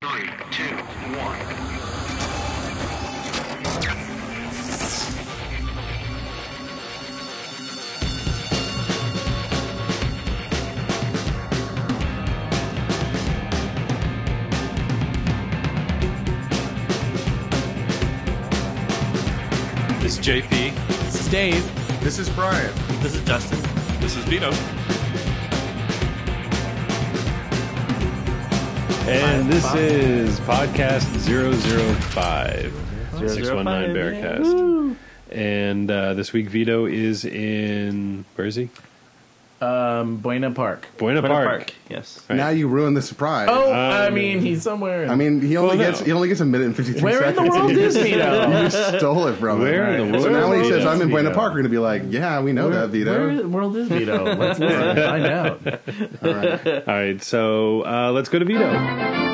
Three, two, one. This is JP. This is Dave. This is Brian. This is Justin. This is Vito. And this is podcast 005. 619 Bearcast. And uh, this week, Vito is in. Where is he? Um, Buena Park. Buena, Buena Park. Park. Yes. Right. Now you ruined the surprise. Oh, I mean, he's somewhere. I mean, he only Well, no. gets he only gets a minute and fifty three seconds. where in seconds. the world is Vito? You stole it from Where him. in the world? So now when he says I'm in Buena Vito? Park, we're gonna be like, yeah, we know that, Vito. Where in the world is Vito? Let's listen and find out. All right. All right, so uh, let's go to Vito.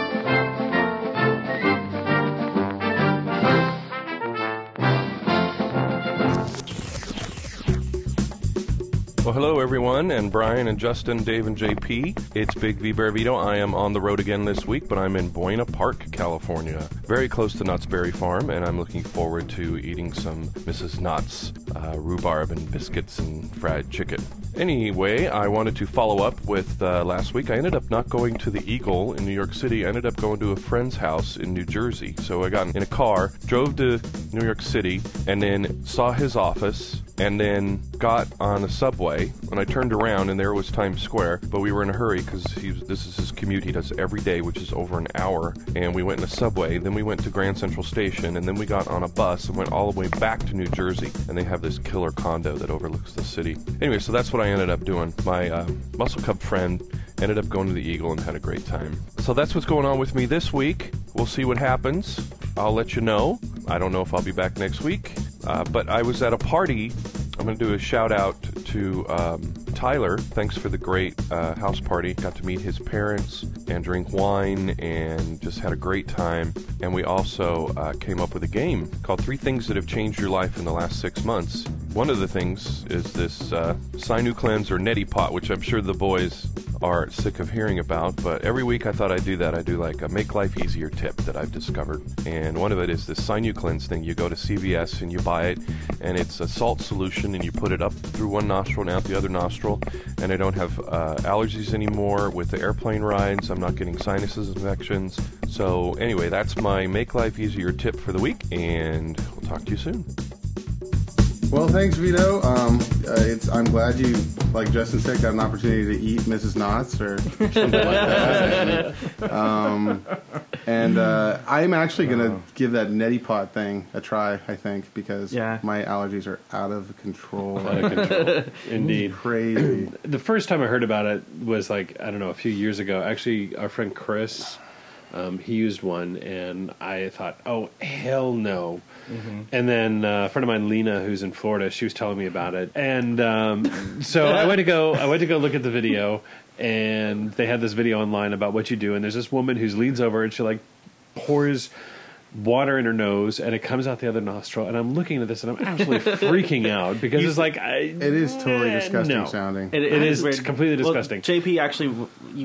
Well, hello everyone, and Brian and Justin, Dave and JP. It's Big V Bear Vito. I am on the road again this week, but I'm in Buena Park, California, very close to Knott's Berry Farm, and I'm looking forward to eating some Mrs. Knott's uh, rhubarb and biscuits and fried chicken. Anyway, I wanted to follow up with uh, last week. I ended up not going to the Eagle in New York City. I ended up going to a friend's house in New Jersey. So I got in a car, drove to New York City, and then saw his office, and then got on a subway. And I turned around, and there was Times Square. But we were in a hurry because this is his commute he does every day, which is over an hour. And we went in a subway. Then we went to Grand Central Station, and then we got on a bus and went all the way back to New Jersey. And they have this killer condo that overlooks the city. Anyway, so that's what I ended up doing. My uh, muscle cub friend ended up going to the Eagle and had a great time. So that's what's going on with me this week. We'll see what happens. I'll let you know. I don't know if I'll be back next week, uh, but I was at a party. I'm going to do a shout out to um, Tyler. Thanks for the great uh, house party. Got to meet his parents and drink wine and just had a great time. And we also uh, came up with a game called Three Things That Have Changed Your Life in the Last Six Months. One of the things is this uh, Sinu or Neti Pot, which I'm sure the boys are sick of hearing about. But every week I thought I'd do that. I do like a make life easier tip that I've discovered. And one of it is this Sinu Cleanse thing. You go to CVS and you buy it, and it's a salt solution, and you put it up through one nostril and out the other nostril. And I don't have uh, allergies anymore with the airplane rides. I'm not getting sinuses infections. So anyway, that's my make life easier tip for the week, and we'll talk to you soon. Well, thanks, Vito. Um, uh, it's I'm glad you, like Justin said, got an opportunity to eat Mrs. Knott's or something like that. um, and uh, I'm actually gonna give that neti pot thing a try. I think because Yeah. my allergies are out of control. Out of control. Indeed. Crazy. the first time I heard about it was like I don't know a few years ago. Actually, our friend Chris, um, he used one, and I thought, oh hell no. And then uh, a friend of mine, Lena, who's in Florida, she was telling me about it, and um, so I went to go. I went to go look at the video, and they had this video online about what you do. And there's this woman who leans over and she like pours water in her nose and it comes out the other nostril and I'm looking at this and I'm absolutely freaking out because it's like I, It is totally disgusting no. sounding. It, It is weird. completely Well, disgusting. JP actually,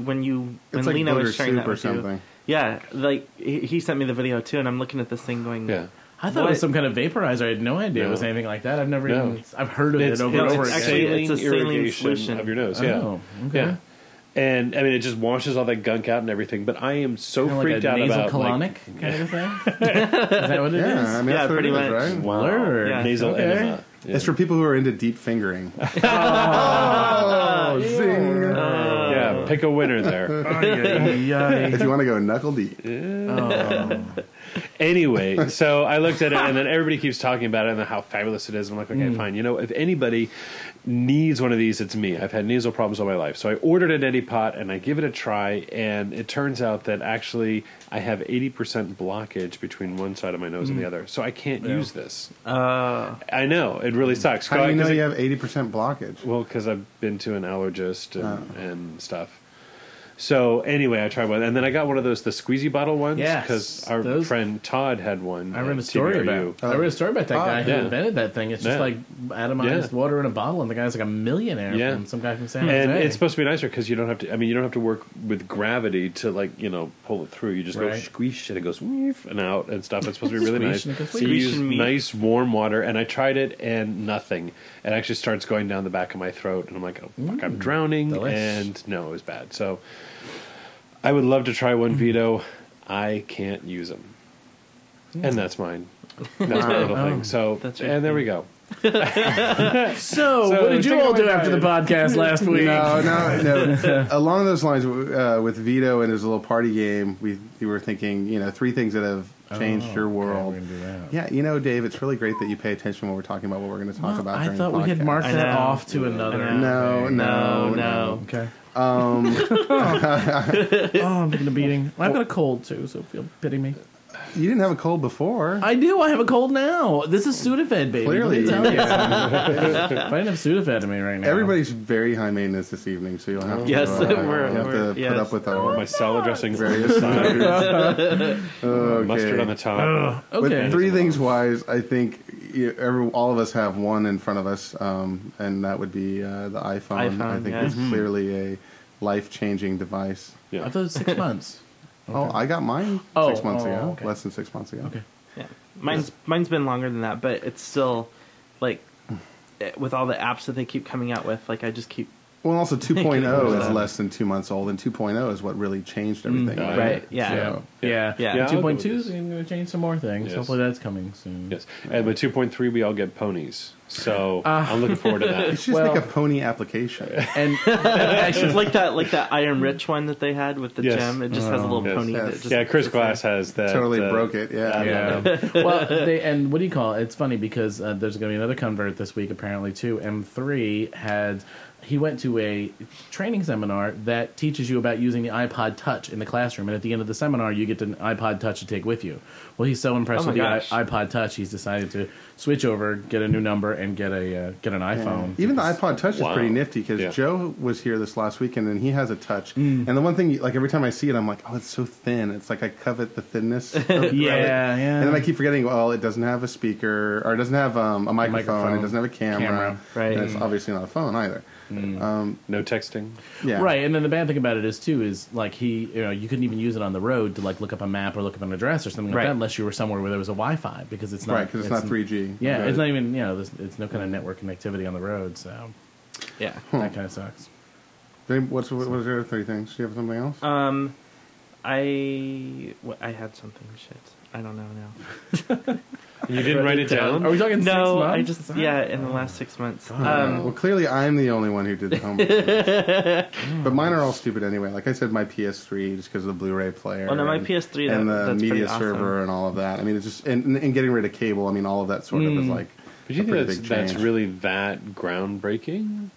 when you when It's like Lena booger was sharing soup that or with you, yeah, like he, he sent me the video too, and I'm looking at this thing going, yeah. I thought it was some kind of vaporizer. I had no idea it was anything like that. I've never No. even. I've heard of It's, it over and over it's again. saline it's a saline irrigation solution. of your nose. Yeah, Oh, okay. yeah. And I mean, it just washes all that gunk out and everything. But I am so Kind of freaked like a out nasal about colonic like, kind of thing. is that what it is? yeah, I mean Yeah, that's what pretty it is, much. right? Word. Yeah. nasal Okay. enema. Yeah. It's for people who are into deep fingering. oh, zing! Oh. yeah, pick a winner there. if you want to go knuckle deep. Oh. Anyway, so I looked at it, and then everybody keeps talking about it and how fabulous it is. I'm like, okay, fine. You know, if anybody needs one of these, it's me. I've had nasal problems all my life, so I ordered an Eddie Pot, and I give it a try, and it turns out that actually I have 80% blockage between one side of my nose and the other, so I can't use this. uh, I know it really sucks. How do you know it- you have 80% blockage? Well, because I've been to an allergist and, and stuff. So anyway, I tried one, and then I got one of those the squeezy bottle ones Yes, because our those- friend Todd had one. I read at a story TBRU. about. I read a story about that Oh, guy who yeah. invented that thing. It's just Yeah. like atomized Yeah. water in a bottle, and the guy's like a millionaire Yeah. from some guy from San Jose. and it's supposed to be nicer because you don't have to. I mean, you don't have to work with gravity to like you know pull it through. You just go Right. squish and it goes weef and out and stuff. It's supposed to be really nice. Squish and it goes So you use nice warm water, and I tried it and nothing. It actually starts going down the back of my throat, and I'm like, oh fuck, I'm mm. drowning. delish. And no, it was bad. So I would love to try one Vito. I can't use them, and that's mine. That's my little thing. So That's your and there we go. so, So, what did you take all away, do after the podcast last week? No, no, no. Along those lines, uh, with Vito and his little party game, we, we were thinking, you know, three things that have changed Oh, your okay, world. we're gonna do that. Yeah, you know, Dave, it's really great that you pay attention when we're talking about what we're going to talk Well, about. I during thought the we had podcast. marked I that know. off to another. I know. No, no, No, no. Okay. Um, Oh, I'm getting a beating. I've got a cold too, so feel pity me. You didn't have a cold before. I do. I have a cold now. This is Sudafed, baby. Clearly. Let me tell you. if I didn't have Sudafed in me right now, Everybody's very high maintenance this evening, so you'll have to, Yes, uh, we're- you have we're- to yes. put up with our My salad dressing various mustard okay. on the top. Okay. With three things wise, I think you, every, all of us have one in front of us, um, and that would be uh, the iPhone. iPhone, I think yeah. it's clearly a life changing device. Yeah. I thought it was six months. Oh, I got mine Oh, six months oh, ago, okay. less than six months ago. Okay. Yeah, mine's mine's been longer than that, but it's still like eh, with all the apps that they keep coming out with. Like I just keep Well, also 2.0 is less than two months old, and 2.0 is what really changed everything. Mm, right. Yeah. Yeah. Yeah. Yeah. Yeah, I'll Two go point with two is going to change some more things. Yes. Hopefully that's coming soon. Yes, and with 2.3, we all get ponies. So Ah. I'm looking forward to that. It's just Well- make a pony application. And Actually, like that, like that I am rich one that they had with the Yes. gem. It just has a little Yes. pony. Yes. That just yeah, Chris sits there. Glass has that. totally uh, broke it. Yeah. yeah. well, they and what do you call it? It's funny because uh, there's going to be another convert this week apparently too. M3 had he went to a training seminar that teaches you about using the iPod Touch in the classroom, and at the end of the seminar, you get an iPod Touch to take with you. Well, he's so impressed Oh my with the. I- iPod Touch, he's decided to switch over, get a new number, and get a uh, get an iPhone. Even the iPod Touch is pretty nifty because Yeah. Joe was here this last weekend and he has a touch. Mm. And the one thing, like every time I see it, I'm like, oh, it's so thin. It's like I covet the thinness. of- of it. Yeah, yeah. And then I keep forgetting, well, it doesn't have a speaker or it doesn't have um, a microphone. microphone. It doesn't have a camera. Camera. Right. And it's obviously not a phone either. Um, No texting. yeah. Right, and then the bad thing about it is too is like he, you know, you couldn't even use it on the road to like look up a map or look up an address or something like Right. that unless you were somewhere where there was a Wi-Fi because it's not Right, because it's, not 3G. Yeah, Right. it's not even you know, there's, it's no kind of network connectivity on the road, so Yeah. that kind of sucks. Dave, What's, what was your other three things? Do you have something else? Um, I what, I had something. Shit, I don't know now. You didn't write it down. Are we talking six no, months? I just yeah. In the last six months. well, Um, clearly I'm the only one who did the homework. but mine are all stupid anyway. Like I said, my PS3 just because of the Blu-ray player. Oh, no, my and- PS3, that- and the that's pretty media awesome. server and all of that. I mean, it's just and, and getting rid of cable. I mean, all of that sort of is like. But you a think that's, big that's really that groundbreaking?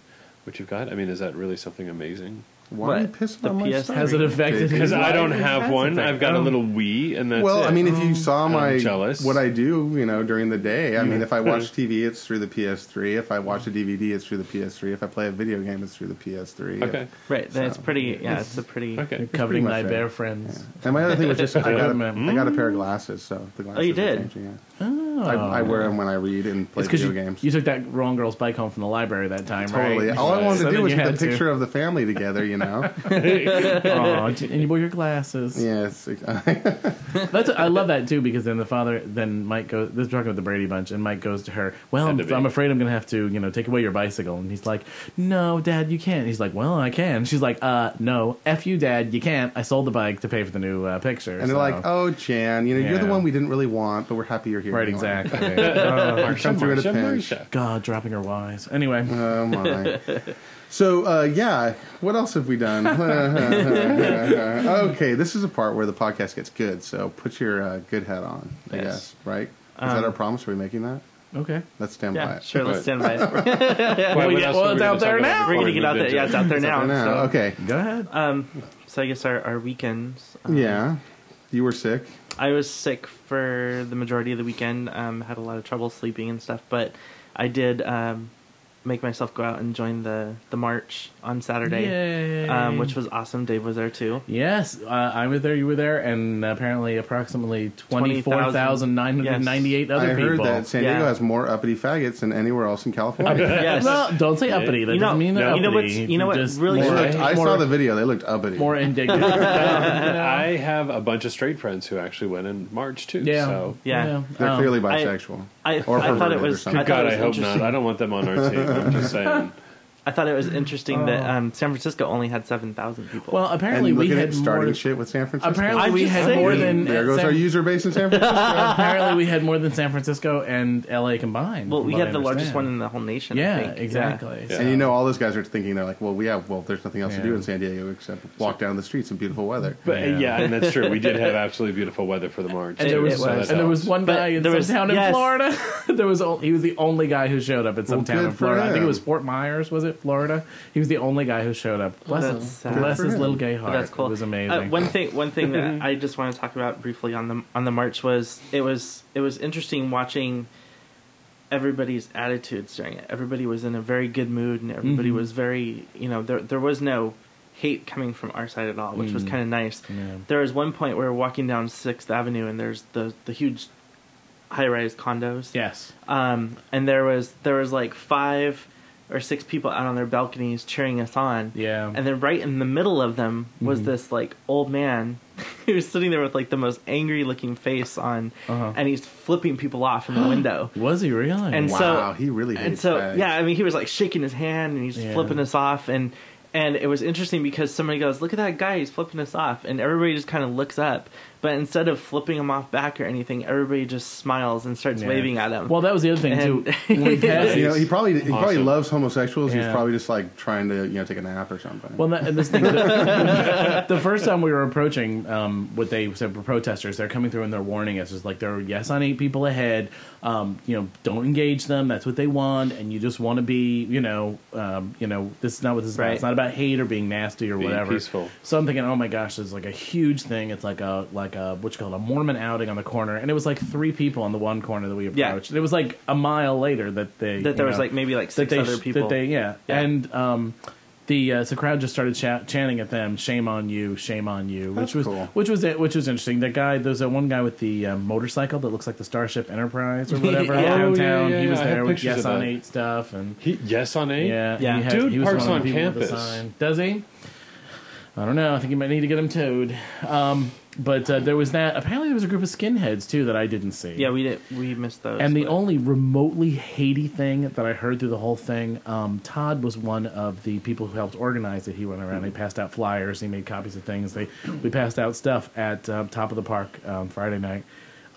What you've got? I mean, is that really something amazing? Why are you pissing The on my PS3? stuff? Has it affected Dave? Because I don't have one. I've got a Oh. little Wii, and that's well, it. I mean, if you saw my jealous. what I do, you know, during the day. I mean, if I watch TV, it's through the PS3. If I watch a DVD, it's through the PS3. If I play a video game, it's through the PS3. okay, right. Then it's So, pretty. Yeah, it's- it's a pretty. okay. You're coveting pretty thy bear it. friends. And my other thing was just I got a, Mm. Got a pair of glasses, so the glasses. Oh, you are did? changing, yeah. Oh. I, I wear them when I read and play It's because video you, games. you took that wrong girl's bike home from the library that time, right? Totally. right? All I wanted So to do then was you get a had to. picture of the family together, you know. Aw, and you wore your glasses. yes. That's I love that too because then the father then Mike goes. This is talking about the Brady Bunch, and Mike goes to her. Well, I'm, to. I'm afraid I'm going to have to you know take away your bicycle, and he's like, No, Dad, you can't. He's like, Well, I can. She's like, Uh, no, f you, Dad, you can't. I sold the bike to pay for the new uh, picture. And they're like, "Oh, Jan, you know, you're the one we didn't really want, but we're happy you're here." Right, anyway." exactly. oh, You come through in a Marsha, pinch. God, dropping her wise. Anyway, Oh my. So uh, yeah, what else have we done? okay, this is a part where the podcast gets good. So put your uh, good hat on. I Yes. guess right. Is Um, that our promise? Are we making that? okay. Let's stand by Yeah, it. sure. Let's stand by it. Why, what yeah, well, it's out there now. We're gonna get out there. Yeah, it's out there now. now, so- okay. Go ahead. Um, so I guess our, our weekends. um, Yeah, you were sick. I was sick for the majority of the weekend. Um, had a lot of trouble sleeping and stuff, but I did um, make myself go out and join the the march on Saturday, Yay. um, which was awesome. Dave was there too. Yes, uh, I was there. You were there, and apparently, approximately twenty four thousand nine hundred ninety eight 20,000. thousand nine hundred ninety eight other I heard people. that San Diego Yeah. has more uppity faggots than anywhere else in California. Yes. No, don't say uppity. That You know- doesn't mean they're you know uppity. what's- you know what Just really more, looked- I more, saw the video; they looked uppity. more indignant. I have a bunch of straight friends who actually went in March too. yeah, So. Yeah. They're Um, clearly bisexual. I, Or I thought it was. something. God, I hope not. I don't want them on our team. I'm just saying. I thought it was interesting that Oh. um, San Francisco only had seven thousand people. Well, And apparently we looking had at starting more. shit with San Francisco. Apparently I'm we just had saying. more than there goes San- our user base in San Francisco. apparently we had more than San Francisco and LA combined. well, we what have I the largest one in the whole nation. I Yeah, think. exactly. Yeah. And you know, all those guys are thinking they're like, well, we have, well, there's nothing else to do in San Diego except walk down the streets in beautiful weather. But Yeah. yeah. and that's true. We did have absolutely beautiful weather for the March. And It- there too, was, so was. and there was helps. one But guy in there some was- town in. Florida. there was he was the only guy who showed up in some town in Florida. I think it was Fort Myers. Was it Florida? He was the only guy who showed up. Bless That's him. Bless his little him. gay But heart. that's cool. It was amazing. Uh, one thing, one thing that I just want to talk about briefly on the on the march was it was it was interesting watching everybody's attitudes during it. Everybody was in a very good mood, and everybody Mhm. was very you know there there was no hate coming from our side at all, which was Mm. kind of nice. Yeah. There was one point where we're walking down Sixth Avenue, and there's the the huge high rise condos. Yes. Um, and there was there was like five or six people out on their balconies cheering us on. Yeah. And then right in the middle of them was Mhm. this like old man who was sitting there with like the most angry looking face on, Uh-huh. and he's flipping people off in the window. Was he really? And wow, so- he really hates and so fags. yeah, I mean he was like shaking his hand and he's Yeah. flipping us off and and it was interesting because somebody goes, "Look at that guy, he's flipping us off," and everybody just kind of looks up, but instead of flipping him off back or anything, everybody just smiles and starts Yeah. waving at him. Well, that was the other thing too. And- When we passed, You know, he probably he probably loves homosexuals. He's probably just like trying to you know take a nap or something. Well, that, and this thing, the, the first time we were approaching um, what they said were protesters, they're coming through and they're warning us. It's like they're yes on eight people ahead. Um, you know, don't engage them. That's what they want, and you just want to be, you know, um, you know, this is not what this is about. It's not about hate or being nasty or Being whatever. peaceful. So I'm thinking, oh my gosh, there's like a huge thing. It's like a like a what you call it, a Mormon outing on the corner, and it was like three people on the one corner that we Yeah. approached. And it was like a mile later that they that there you was like maybe like that six they other people. that they yeah, Yeah. and um the uh, so crowd just started cha- chanting at them shame on you shame on you which was cool. which was it which was interesting that guy there's that one guy with the um, motorcycle that looks like the starship enterprise or whatever Yeah. Oh, downtown yeah, he was I there with yes on that. eight stuff and He, yes on eight. yeah Yeah. he had, Dude he was parks one of the on people with the campus. does he I don't know I think you might need to get him towed um but uh, there was that apparently there was a group of skinheads too that I didn't see yeah, we did we missed those. and the but- only remotely Haiti thing that I heard through the whole thing, um, Todd was one of the people who helped organize it. He went around, he passed out flyers, he made copies of things. They we passed out stuff at uh, top of the park um, Friday night.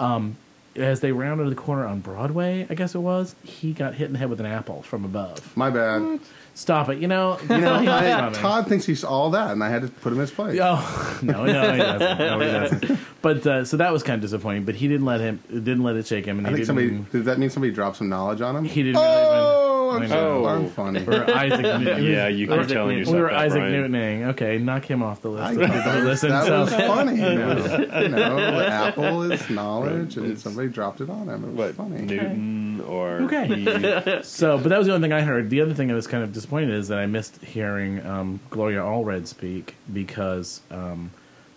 Um, as they rounded the corner on Broadway, I guess it was, he got hit in the head with an apple from above. My bad. Stop it! You know, You know, he's I. Todd thinks he's all that, and I had to put him in his place. Oh no, no, he doesn't. No, he doesn't. But uh, so that was kind of disappointing. But he didn't let him, didn't let it shake him, and I he think didn't. somebody. Does that mean somebody dropped some knowledge on him? He didn't Oh, really I'm, so, I know. I'm funny. Or Isaac Newton. Yeah, you keep Isaac telling Newton. yourself We were that, Isaac Brian. Newtoning. Okay, knock him off the list. I, of people to listen. that so. was funny. You know, you know, apple is knowledge, and somebody dropped it on him. It was What funny. Newton or Okay. he- So, but that was the only thing I heard. The other thing I was kind of disappointed is that I missed hearing um, Gloria Allred speak because um,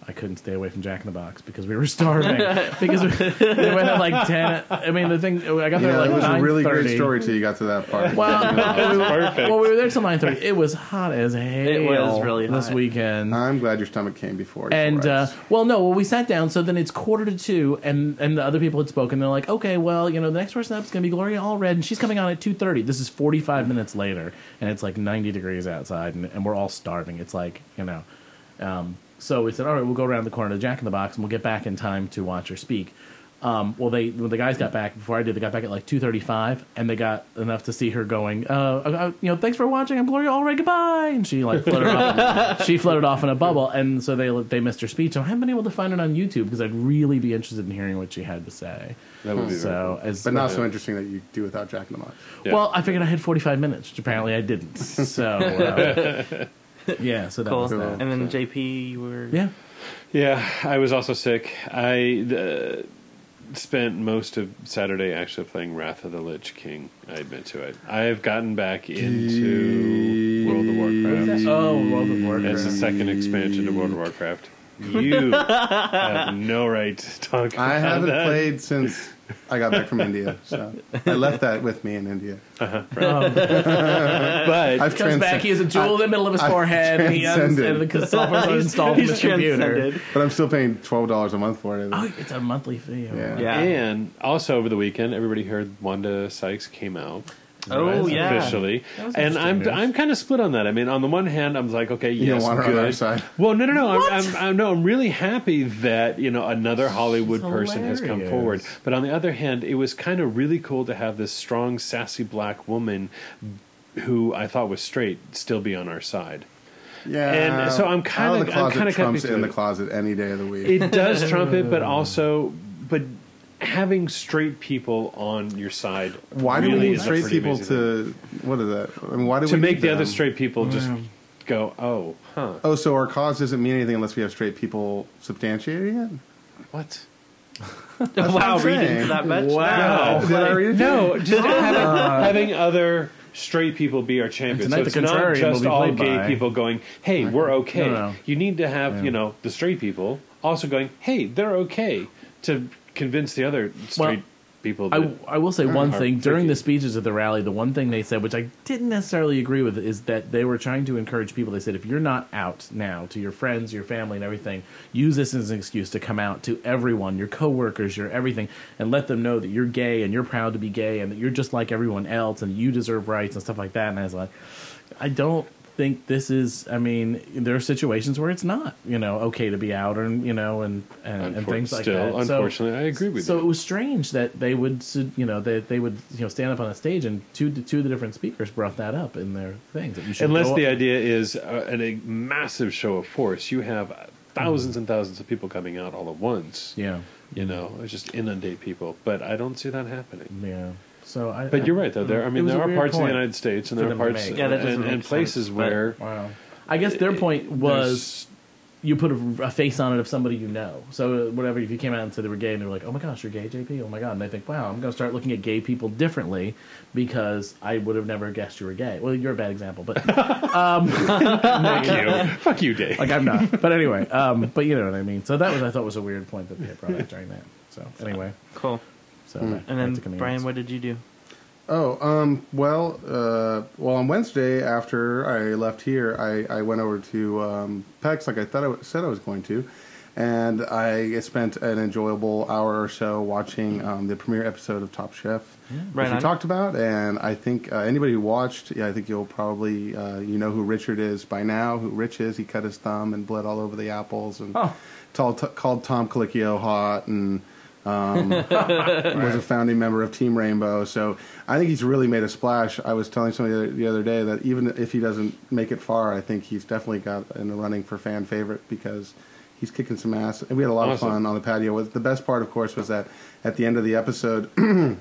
I couldn't stay away from Jack in the Box because we were starving. because we, we went at like ten. I mean, the thing I got You there know, at it like was a really great story till you got to that part. Well, we were, perfect. well, we were there till nine thirty. It was hot as hell. It was really hot. this weekend. I'm glad your stomach came before. And your uh, well, no, well, we sat down. So then it's quarter to two, and and the other people had spoken. They're like, okay, well, you know, the next person up is going to be Gloria Allred, and she's coming on at two thirty. This is forty five minutes later, and it's like ninety degrees outside, and, and we're all starving. It's like you know, um, so we said, all right, we'll go around the corner to Jack in the Box, and we'll get back in time to watch her speak. Um, well, they when the guys got back before I did, they got back at like two thirty-five, and they got enough to see her going. Uh, uh, you know, thanks for watching. I'm Gloria Allred. Goodbye, and she like floated off. She floated off in a bubble, and so they they missed her speech. And I haven't been able to find it on YouTube because I'd really be interested in hearing what she had to say. that would be So, cool. as but not so interesting that you do without Jack in the Box. Yeah. well, I figured I had forty-five minutes, which apparently I didn't. So, uh, yeah, so that cool. was Cool. that. And then JP, you were Yeah, Yeah, I was also sick. I the spent most of Saturday actually playing Wrath of the Lich King. I admit to it. I have gotten back into World of Warcraft. Oh, World of Warcraft. It's the second expansion to World of Warcraft. You have no right to talk about it. I about haven't that. played since I got back from India, so I left that with me in India. Uh-huh. but I've Comes back, he has a jewel in the middle of his I've forehead, and he has and transcended. the software is installed He's his computer. transcended. but I'm still paying twelve dollars a month for it. Oh, it's a monthly fee. Yeah. Yeah. and also over the weekend, everybody heard Wanda Sykes came out. Oh Right. yeah. officially, and I'm news. I'm kind of split on that. I mean, on the one hand, I'm like, okay, You yes, don't want her good. on our side. Well, no, no, no. I'm, I'm, I'm no, I'm really happy that you know another Hollywood person has come forward. But on the other hand, it was kind of really cool to have this strong, sassy black woman who I thought was straight still be on our side. Yeah, And so I'm kinda- out of the I'm kinda trumps in the closet any day of the week. It does trump it, but also, but having straight people on your side. why do really we need straight people amazing thing. to what is that? I mean, why do to we make need the other straight people just go, oh, huh, Oh, so our cause doesn't mean anything unless we have straight people substantiating it. what? wow, reading that much. Wow. Did I? No, just having, uh, having other straight people be our champions. Tonight So the it's not contrarian just will be all gay by- people going, "Hey, we're okay." No, no. You need to have Yeah. you know the straight people also going, "Hey, they're okay," to convince the other straight people. That, I, I will say one thing during the speeches at the rally. The one thing they said, which I didn't necessarily agree with, is that they were trying to encourage people. They said, if you're not out now to your friends, your family, and everything, use this as an excuse to come out to everyone, your coworkers, your everything, and let them know that you're gay and you're proud to be gay and that you're just like everyone else and you deserve rights and stuff like that. And I was like, I don't think this is. I mean, there are situations where it's not, you know, okay to be out and you know and and, and things like still, that. So- unfortunately, I agree with so you. So it was strange that they would, you know, that they would, you know, stand up on a stage and two two of the different speakers brought that up in their things that you should. Unless the up- idea is uh, an, a massive show of force, you have thousands and thousands of people coming out all at once. yeah, You know, just inundate people. But I don't see that happening. yeah. So I. But you're right, though. There, I mean, there are parts in the United States, and for there are parts. Yeah, that doesn't and, make and sense, places but- where Wow. I guess their point was you put a, a face on it of somebody you know. So uh, whatever, if you came out and said they were gay, and they were like, "Oh my gosh, you're gay, JP." Oh my god, and they think, "Wow, I'm going to start looking at gay people differently because I would have never guessed you were gay." Well, you're a bad example, but fuck you, fuck you, Dave. like I'm not. But anyway, um, but you know what I mean. So that was I thought was a weird point that they had brought up during that. So anyway, Cool. So Hmm. back- And back to then comedians. Brian, what did you do? Oh, um, well, uh, well, on Wednesday after I left here, I, I went over to um, PEX like I thought I w- said I was going to, and I spent an enjoyable hour or so watching um, the premiere episode of Top Chef, Right which we talked about. And I think uh, anybody who watched, yeah, I think you'll probably uh, you know who Richard is by now. Who Rich is? He cut his thumb and bled all over the apples, and Oh. t- called Tom Colicchio hot and um, was a founding member of Team Rainbow. So I think he's really made a splash. I was telling somebody the other, day that even if he doesn't make it far, I think he's definitely got in the running for fan favorite because he's kicking some ass. And we had a lot Awesome. of fun on the patio. The best part, of course, was that at the end of the episode,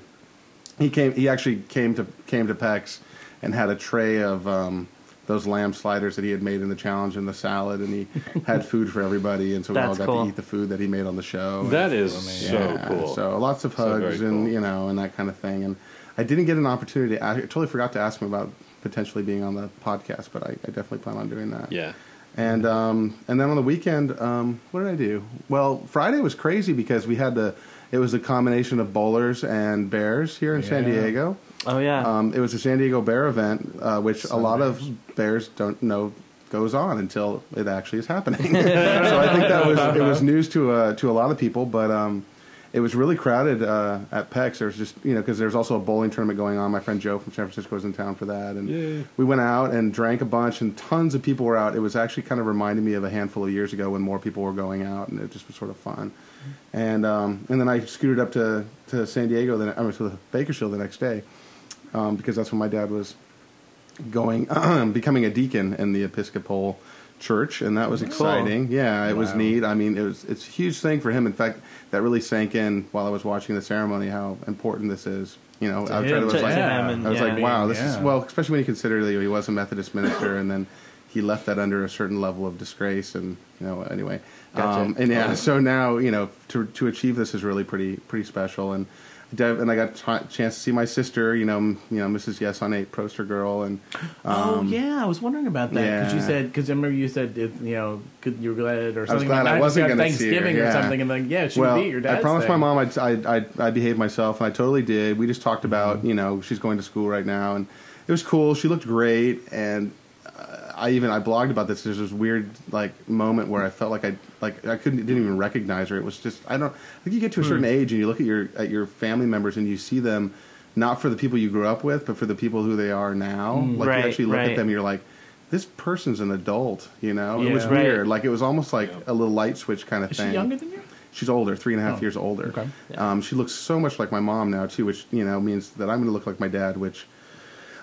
he came. He actually came to came to PEX and had a tray of. Um, those lamb sliders that he had made in the challenge and the salad, and he had food for everybody, and so we all got cool. to eat the food that he made on the show. that is so Yeah, cool. So lots of So hugs and cool. you know and that kind of thing. And I didn't get an opportunity. To, I totally forgot to ask him about potentially being on the podcast, but I, I definitely plan on doing that. yeah. And um, and then on the weekend, um, what did I do? Well, Friday was crazy because we had the. It was a combination of bowlers and bears here in San Diego. Oh yeah. Um, it was a San Diego Bear event, uh, which a lot of bears don't know goes on until it actually is happening. so I think that was it was news to uh, to a lot of people, but um, it was really crowded uh, at PEX. There's just you know because there's also a bowling tournament going on. My friend Joe from San Francisco was in town for that, and Yay. we went out and drank a bunch, and tons of people were out. It was actually kind of reminding me of a handful of years ago when more people were going out, and it just was sort of fun. And um, and then I scooted up to, to San Diego, then I went to the Bakersfield the next day um, because that's when my dad was going becoming a deacon in the Episcopal church, and that was exciting. Yeah, it was neat. I mean, it was it's a huge thing for him. In fact, that really sank in while I was watching the ceremony how important this is. You know, I, him, tried, I was to like, him, I was yeah. like, wow, this is well, especially when you consider that he was a Methodist minister, and then he left that under a certain level of disgrace, and you know, anyway, Gotcha. um, and yeah, so now you know to to achieve this is really pretty pretty special, and. Dev, and I got a chance to see my sister, you know, m- you know, Mrs. Yes on Eight, poster girl, and oh um, yeah, I was wondering about that because you said because I remember you said it, you know could, you were glad or something. I was glad like I that. wasn't gonna see her, Thanksgiving or something and like yeah she well, would be your dad's I promised thing. my mom I'd, I'd, I'd, I'd behave myself, and I totally did. We just talked about, Mm-hmm. you know, she's going to school right now, and it was cool. She looked great, and I even I blogged about this. There's this weird like moment where I felt like I like I couldn't didn't even recognize her. It was just I don't. I think you get to a certain Hmm. age and you look at your at your family members and you see them not for the people you grew up with, but for the people who they are now. Like Hmm. Right, you actually look right. at them, and you're like. This person's an adult, you know. It was Right. weird. Like it was almost like a little light switch kind of Is thing. she younger than you? She's older, three and a half Oh, years older. okay. Um, she looks so much like my mom now too, which you know means that I'm going to look like my dad. Which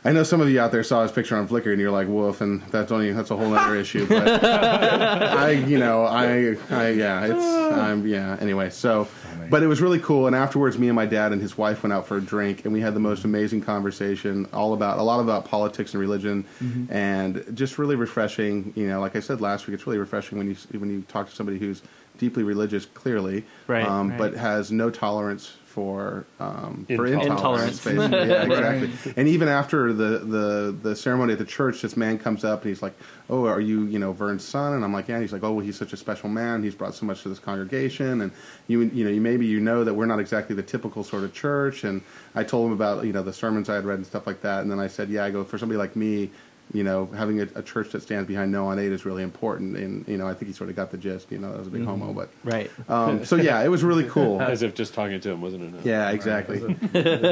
I know some of you out there saw his picture on Flickr and you're like, "Woof," and that's only that's a whole other issue. But I, you know, I, I, yeah, it's, I'm, yeah. Anyway, so, but it was really cool. And afterwards, me and my dad and his wife went out for a drink, and we had the most amazing conversation, all about a lot about politics and religion, Mm-hmm. and just really refreshing. You know, like I said last week, it's really refreshing when you when you talk to somebody who's deeply religious, clearly, Right, um, right. but has no tolerance for um, for Intolerance. intolerance. Yeah, exactly. And even after the, the the ceremony at the church, this man comes up and he's like, "Oh, are you you know Vern's son?" And I'm like, "Yeah." And he's like, "Oh, well, he's such a special man. He's brought so much to this congregation, and you you know you maybe you know that we're not exactly the typical sort of church." And I told him about you know the sermons I had read and stuff like that. And then I said, "Yeah, I go for somebody like me." You know, having a, a church that stands behind No on Eight is really important, and you know, I think he sort of got the gist. You know, that was a big homo, but Right. um, so yeah, it was really cool. As if just talking to him wasn't enough. Yeah, exactly. The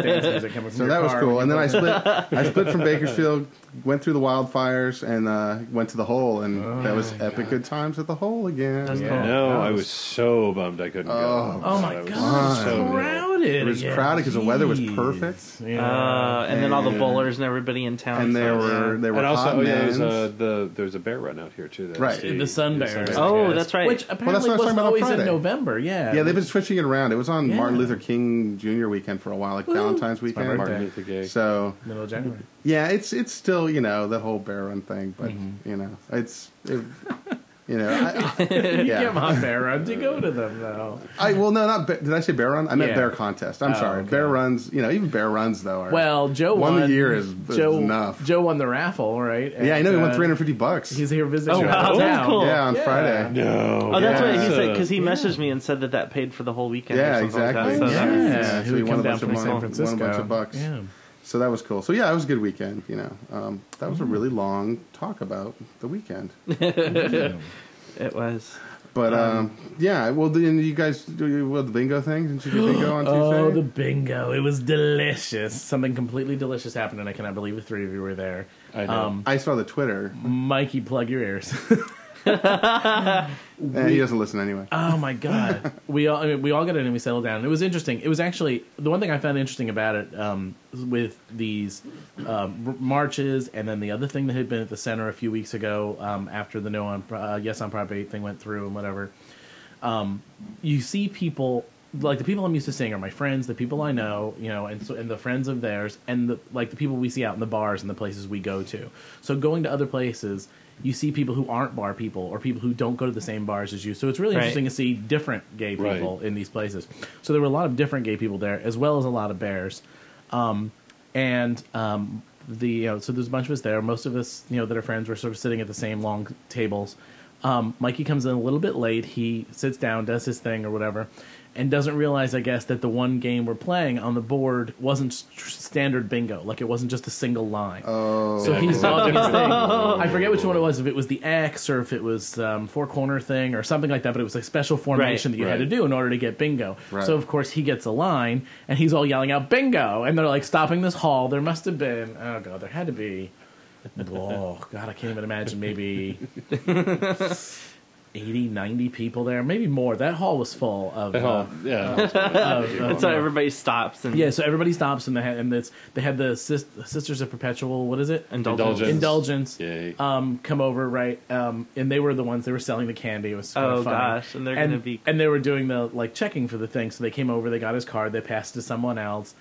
dance music coming from So that was cool. And then I split. I split from Bakersfield, went through the wildfires, and uh, went to the hole, and that was epic good times at the hole again. That's Yeah. cool. No, That I was- was so bummed I couldn't Oh. go. Oh my I god, so it's crowded. It was again. crowded 'cause the weather was perfect. Yeah. Uh, and then all the bowlers and everybody in town. And there were there were And also, oh, yeah, there's a the there's a bear run out here too. Right. the Sun Bears. Oh, yes. that's right. Which what I apparently was was talking about on always in November. Yeah. yeah, they've been switching it around. It was on Yeah. Martin Luther King Jr. weekend for a while, like Woo. Valentine's It's weekend. birthday. Martin Luther King. So middle of January. yeah, it's it's still you know the whole bear run thing, but Mm-hmm. you know it's it, you know I, You Yeah. get my bear runs. You go to them though. I well no not Ba- did I say bear run? I meant Yeah. bear contest. I'm Oh, sorry, okay. bear runs. You know even bear runs though are Well, Joe One won. a year is- is Joe, enough. Joe won the raffle, right? yeah I know he And, won uh, 350 bucks. He's here visiting Oh, wow, out of town. cool. yeah on Yeah. Friday. No. Oh, that's Yeah. what he said because he Yeah. messaged me and said that that paid for the whole weekend. Yeah, or something exactly. Like that. So that Yeah, Yeah, he so he won a down bunch from of San mon- won a bunch of bucks. Yeah. So that was cool. So yeah, it was a good weekend. You know, um, that was a really long talk about the weekend. It was. But um, yeah, well, then you guys do well, the bingo thing? Didn't you do bingo on Tuesday? Oh, the bingo! It was delicious. Something completely delicious happened, and I cannot believe the three of you were there. I know. Um, I saw the Twitter. Mikey, plug your ears. Eh, he doesn't listen anyway. Oh my god, we all I mean, we all got in and we settled down. It was interesting. It was actually the one thing I found interesting about it um, with these um, r- marches, and then the other thing that had been at the center a few weeks ago um, after the no on uh, yes on Prop Eight thing went through and whatever. Um, you see people like the people I'm used to seeing are my friends, the people I know, you know, and so and the friends of theirs, and the like the people we see out in the bars and the places we go to. So going to other places, you see people who aren't bar people or people who don't go to the same bars as you. So it's really Right. interesting to see different gay Right. people in these places. So there were a lot of different gay people there, as well as a lot of bears. Um, and um, the you know, so there's a bunch of us there. Most of us, you know, that are friends, were sort of sitting at the same long tables. Um, Mikey comes in a little bit late. He sits down, does his thing or whatever, and doesn't realize, I guess, that the one game we're playing on the board wasn't st- standard bingo. Like it wasn't just a single line. Oh, So he's doing his thing. I forget which one it was. If it was the X or if it was um, four corner thing or something like that. But it was a special formation Right, that you had to do in order to get bingo. Right. So of course he gets a line and he's all yelling out bingo, and they're like stopping this hall. There must have been oh god, there had to be. Oh god, I can't even imagine. Maybe. 80, 90 people there, maybe more. That hall was full of. Oh, uh, yeah. of- of, That's why everybody stops and yeah, so everybody stops and they had and it's, they had the sis, Sisters of Perpetual. What is it? indulgence. Indulgence. Indulgence. Yay. Um, come over right, um, and they were the ones they were selling the candy. It was kind Oh, of funny. gosh, and they're gonna be- and they were doing the like checking for the thing. So they came over, they got his card, they passed it to someone else,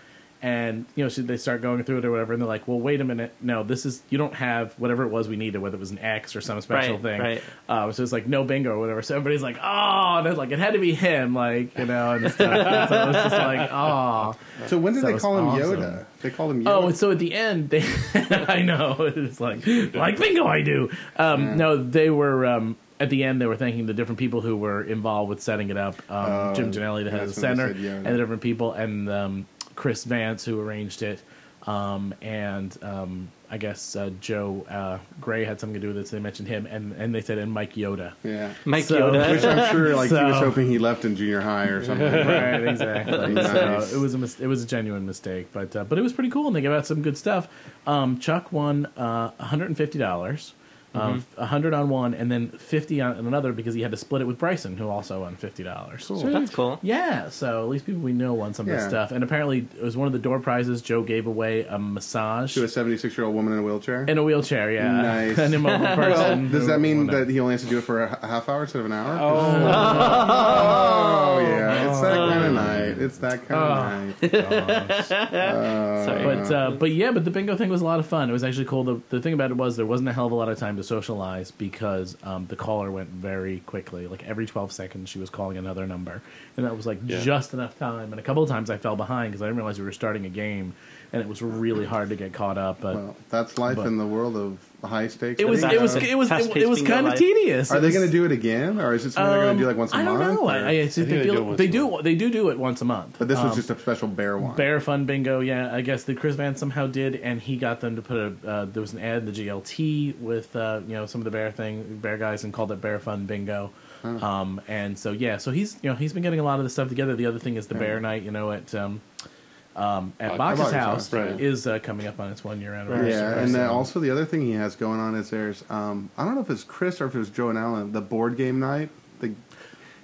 And you know, so they start going through it or whatever, and they're like, "Well, wait a minute, no, this is you don't have whatever it was we needed, whether it was an X or some special Right, thing." right. Uh, so it's like no bingo or whatever. So everybody's like, "Oh," and it's like it had to be him, like you know, and stuff. And so it was just like, "Oh." So when did That they call him awesome. Yoda? They called him Yoda. Oh, and so at the end, they I know it's like like bingo, I do. Um, No, they were um, at the end. They were thanking the different people who were involved with setting it up. Um, Oh, Jim Janelli, the head of the center, said Yoda. and the different people, and um, Chris Vance who arranged it, um, and um, I guess uh, Joe uh, Gray had something to do with it. So they mentioned him, and and they said and Mike Yoda. yeah. Mike So- Yoda. Which I'm sure, like he was hoping he left in junior high or something. right, exactly. Nice. So it was a mis- it was a genuine mistake, but uh, but it was pretty cool, and they gave out some good stuff. Um, Chuck won uh, one hundred and fifty dollars, um, a hundred on one, and then fifty on another because he had to split it with Bryson, who also won fifty dollars. Cool. That's cool. Yeah, so at least people we know won some of this stuff, and apparently it was one of the door prizes. Joe gave away a massage To a 76 year old woman in a wheelchair. in a wheelchair. Yeah, Nice. an immobile well, does that mean that he only has to do it for a half hour instead of an hour? Oh, yeah. It's that kind of night. It's that kind of night. Sorry. But uh, but yeah, but the bingo thing was a lot of fun. It was actually cool. The, the thing about it was there wasn't a hell of a lot of time to socialize because um, the caller went very quickly. Like every twelve seconds, she was calling another number, and that was like Yeah. just enough time. And a couple of times I fell behind because I didn't realize we were starting a game, and it was really hard to get caught up. But Well, that's life But- in the world of high stakes. it was bingo. it was it was it, Fast-paced was kind of tedious. Are they going to do it again, or is it something they're going to do like once a I don't month? know. or- I, I, I think they they, do it once they a do month. they do do it once a month. but this was Um, just a special bear one. Bear Fun Bingo, yeah, I guess the Chris Van somehow did, and he got them to put a. Uh, there was an ad in the GLT with uh, you know some of the bear thing, bear guys, and called it Bear Fun Bingo. Um, and so yeah, so he's you know he's been getting a lot of the stuff together. The other thing is the Bear Night, you know, at um, um, at Box's Box's House, house right. is uh, coming up on its one year anniversary. Yeah, and then also the other thing he has going on is there's um, I don't know if it's Chris or if it was Joe and Alan the board game night the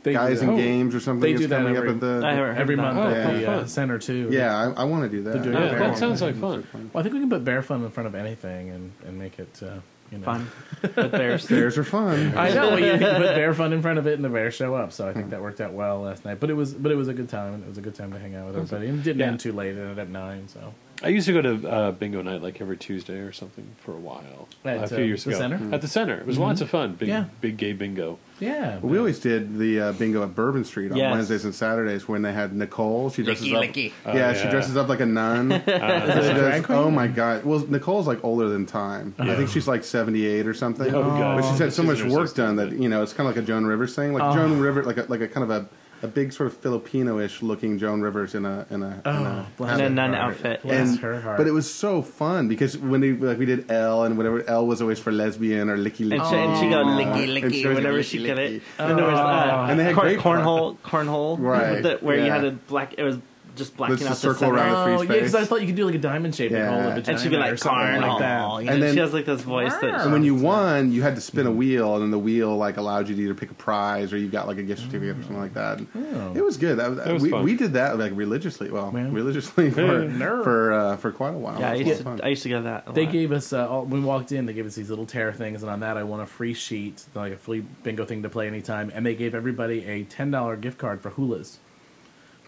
they guys that. and Oh. games or something They is do that coming every- up at the I every month Oh, at the uh, center too. yeah I, I want to do that Yeah, that sounds like fun. Well, I think we can put Bear Fun in front of anything and, and make it uh, you know Fun. But bears. Bears are fun. I know. Well, you can put Bear Fun in front of it, and the bears show up. So I think that worked out well last night. But it was, but it was a good time. and It was a good time to hang out with everybody. And it didn't Yeah. end too late. It ended at nine. So I used to go to uh, bingo night like every Tuesday or something for a while. At, a uh, few years the ago. center? At the center. It was lots of fun. Big, Yeah. big gay bingo. yeah, We always did the uh, bingo at Bourbon Street on Yes. Wednesdays and Saturdays when they had Nicole. She dresses up. licky. Oh, yeah, she yeah. dresses up like a nun. Is She does- drag queen? oh my god! Well, Nicole's like older than time. I think she's like seventy-eight or something. Oh, God. But she's had so She's much in her work 60s, done that but- you know it's kind of like a Joan Rivers thing, like Oh. Joan Rivers, like a, like a kind of a, a big sort of Filipino-ish looking Joan Rivers in a in a, in Oh, a In a nun outfit. Bless and her heart. but it was so fun because when they like we did L and whatever L was always for lesbian or licky licky And she, and she go licky and licky she whenever licky, she get it. licky. And there was uh, And they had cornhole, cornhole, Right, the- where you had a black. It was just blacking Just a out the circle center. around the oh yeah, because I space. thought you could do like a diamond shape and Yeah. hold a And vagina she'd be like, or something like that. "Cornhole," you And then- she has like this voice that. And when you won, you had to spin a wheel, and then the wheel like allowed you to either pick a prize or you got like a gift certificate or something like that. Oh. It was good. That was, That was we, fun. we did that like religiously. Well, Yeah. religiously for Nerd. for uh, for quite a while. yeah, I It was used, fun. to, I used to go to that. A They lot. gave us uh, all, when we walked in. They gave us these little tear things, and on that I won a free sheet, like a free bingo thing to play anytime. And they gave everybody a ten dollar gift card for Hulas.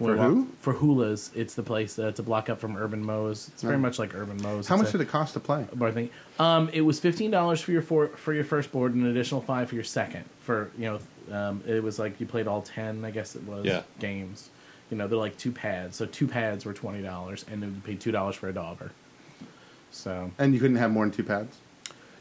When For who? walked- For Hulas, it's the place uh, to block up from Urban Mo's. It's very much like Urban Mo's. How It's much a- did it cost to play? bar thing. Um, it was fifteen dollars for your for, for your first board and an additional five for your second. For you know, um, it was like you played all ten, I guess it was Yeah. games. You know, they're like two pads, so two pads were twenty dollars, and you paid two dollars for a dauber. So And you couldn't have more than two pads.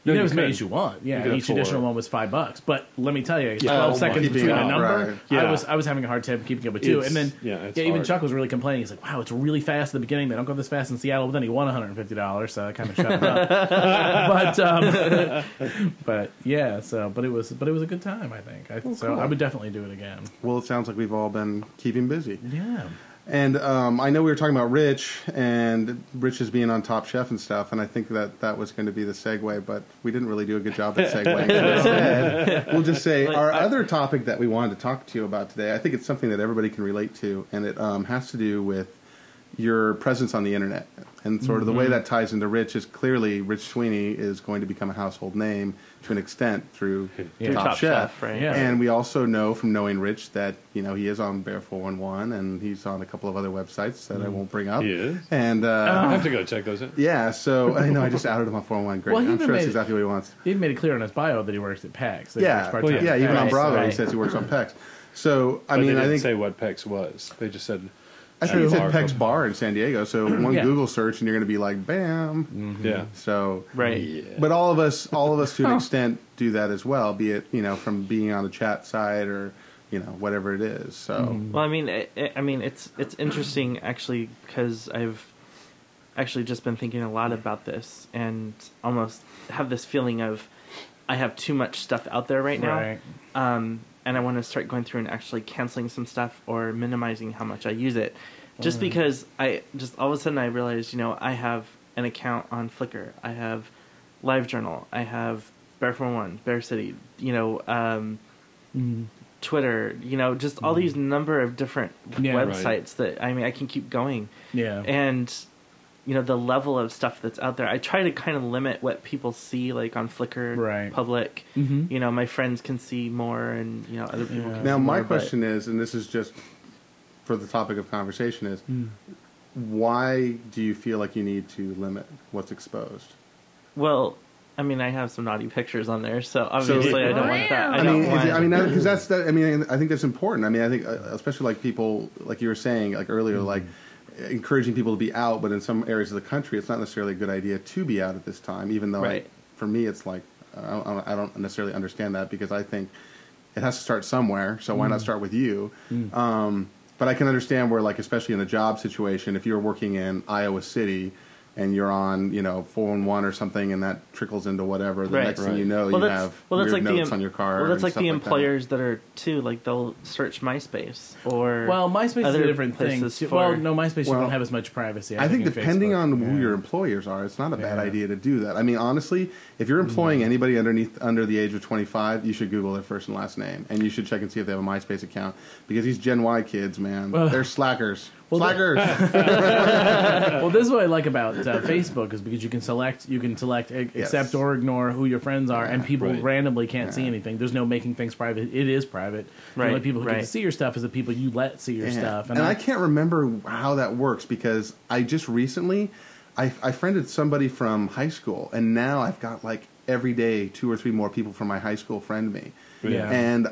You No, can you as many as you want. Yeah, You could and have each additional four. one was five bucks. But let me tell you, Yeah. twelve Oh, seconds my between a number, Right. I was I was having a hard time keeping up with two. It's- And then yeah, it's even. Chuck was really complaining. He's like, "Wow, it's really fast at the beginning. They don't go this fast in Seattle." But then he won one hundred and fifty dollars, so I kind of shut him up. but um, but yeah, so but it was but it was a good time. I think I, so. cool. I would definitely do it again. Well, it sounds like we've all been keeping busy. Yeah. And um, I know we were talking about Rich and Rich is being on Top Chef and stuff, and I think that that was going to be the segue, but we didn't really do a good job at segueing. So instead, we'll just say Like, our I- other topic that we wanted to talk to you about today. I think it's something that everybody can relate to, and it um, has to do with your presence on the internet. And sort of the way that ties into Rich is clearly Rich Sweeney is going to become a household name to an extent through Yeah. Top, Top Chef. Chef, right. Yeah. And we also know from knowing Rich that you know he is on Bear Four One One and he's on a couple of other websites that I won't bring up. He is? And uh, I have to go check those out. yeah, so I know I just outed him on Four One One. Great, Well, I'm sure that's exactly what he wants. He even made it clear on his bio that he works at PEX. Yeah, Well, yeah, even on PEX. Bravo he says he works on PEX. So I But mean, they I think say what PEX was. They just said, I think it's Bar. at PEX Bar in San Diego. So mm-hmm. one Yeah. Google search and you're going to be like, bam. Mm-hmm. yeah. So Right. Yeah. But all of us, all of us to an oh. extent, do that as well. Be it you know from being on the chat side or you know whatever it is. So mm-hmm. Well, I mean, I, I mean, it's it's interesting actually because I've actually just been thinking a lot about this and almost have this feeling of I have too much stuff out there right now, Right. um, and I want to start going through and actually canceling some stuff or minimizing how much I use it, just mm. because I just all of a sudden I realized, you know, I have an account on Flickr, I have LiveJournal, I have Bear for One, Bear City, you know. Um, mm. Twitter, you know, just all mm. these number of different Yeah. Right. websites that I mean, I can keep going, Yeah. and you know, the level of stuff that's out there. I try to kind of limit what people see, like on Flickr, Right. public. Mhm. You know, my friends can see more, and you know, other people. Yeah. Can now see my more, but- question is, and this is just for the topic of conversation, is why do you feel like you need to limit what's exposed? well, I mean, I have some naughty pictures on there, so obviously I don't want that. I, I, don't mean, want. is it- I mean, because that's that. I mean, I think that's important. I mean, I think uh, especially like people, like you were saying, like earlier, Mm-hmm. like encouraging people to be out, but in some areas of the country, it's not necessarily a good idea to be out at this time. Even though, I- for me, it's like I don't, I don't necessarily understand that because I think it has to start somewhere. So why Mm. not start with you? Um, but I can understand where, like, especially in a job situation, if you're working in Iowa City. And you're on, you know, four one one or something, and that trickles into whatever. The Right. next thing you know, well, you that's have well, that's weird like notes the on your car. Well, that's and like stuff the that. employers that. are too like they'll search MySpace or Well, MySpace is a different thing. for- Well, no, MySpace you don't have as much privacy. I think in depending Facebook. on who Yeah. your employers are, it's not a bad Yeah. idea to do that. I mean, honestly, if you're employing anybody underneath under the age of 25, you should Google their first and last name, and you should check and see if they have a MySpace account because these Gen Y kids, man, Well- they're slackers. Well, slackers. well, this is what I like about uh, Facebook is because you can select, you can select a- Yes. accept or ignore who your friends are, and people right. randomly can't see anything. There's no making things private. It is private. The only Right, people who get right. to see your stuff is the people you let see your Yeah. stuff. And, I, can't remember how that works because I just recently, I, I friended somebody from high school, and now I've got like every day two or three more people from my high school friend me. Yeah. And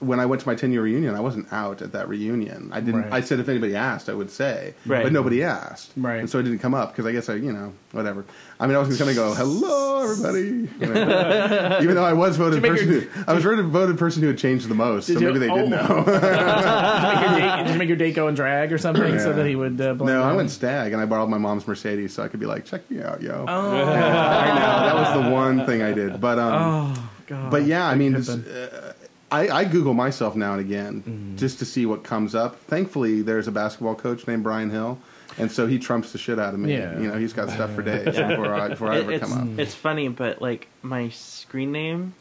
when I went to my 10 year reunion, I wasn't out at that reunion. I didn't. Right. I said if anybody asked, I would say, Right. but nobody asked, Right. And so it didn't come up because I guess I, you know, whatever. I mean, I was going to come and go, "Hello, everybody," you even though I was voted Did you person. your- who, I was voted voted person who had changed the most, Did so you- maybe they did oh. know. just, make your date, just make your date go and drag or something so that he would. Uh, No, I went stag and I borrowed my mom's Mercedes so I could be like, check me out, yo. Oh, I know that was the one thing I did, but um, oh God. but yeah, I mean, this, uh, I, I Google myself now and again Mm-hmm. just to see what comes up. Thankfully, there's a basketball coach named Brian Hill, and so he trumps the shit out of me. Yeah. You know, he's got stuff for days Yeah. before I before I It- ever it's, come up. it's funny, but like my screen name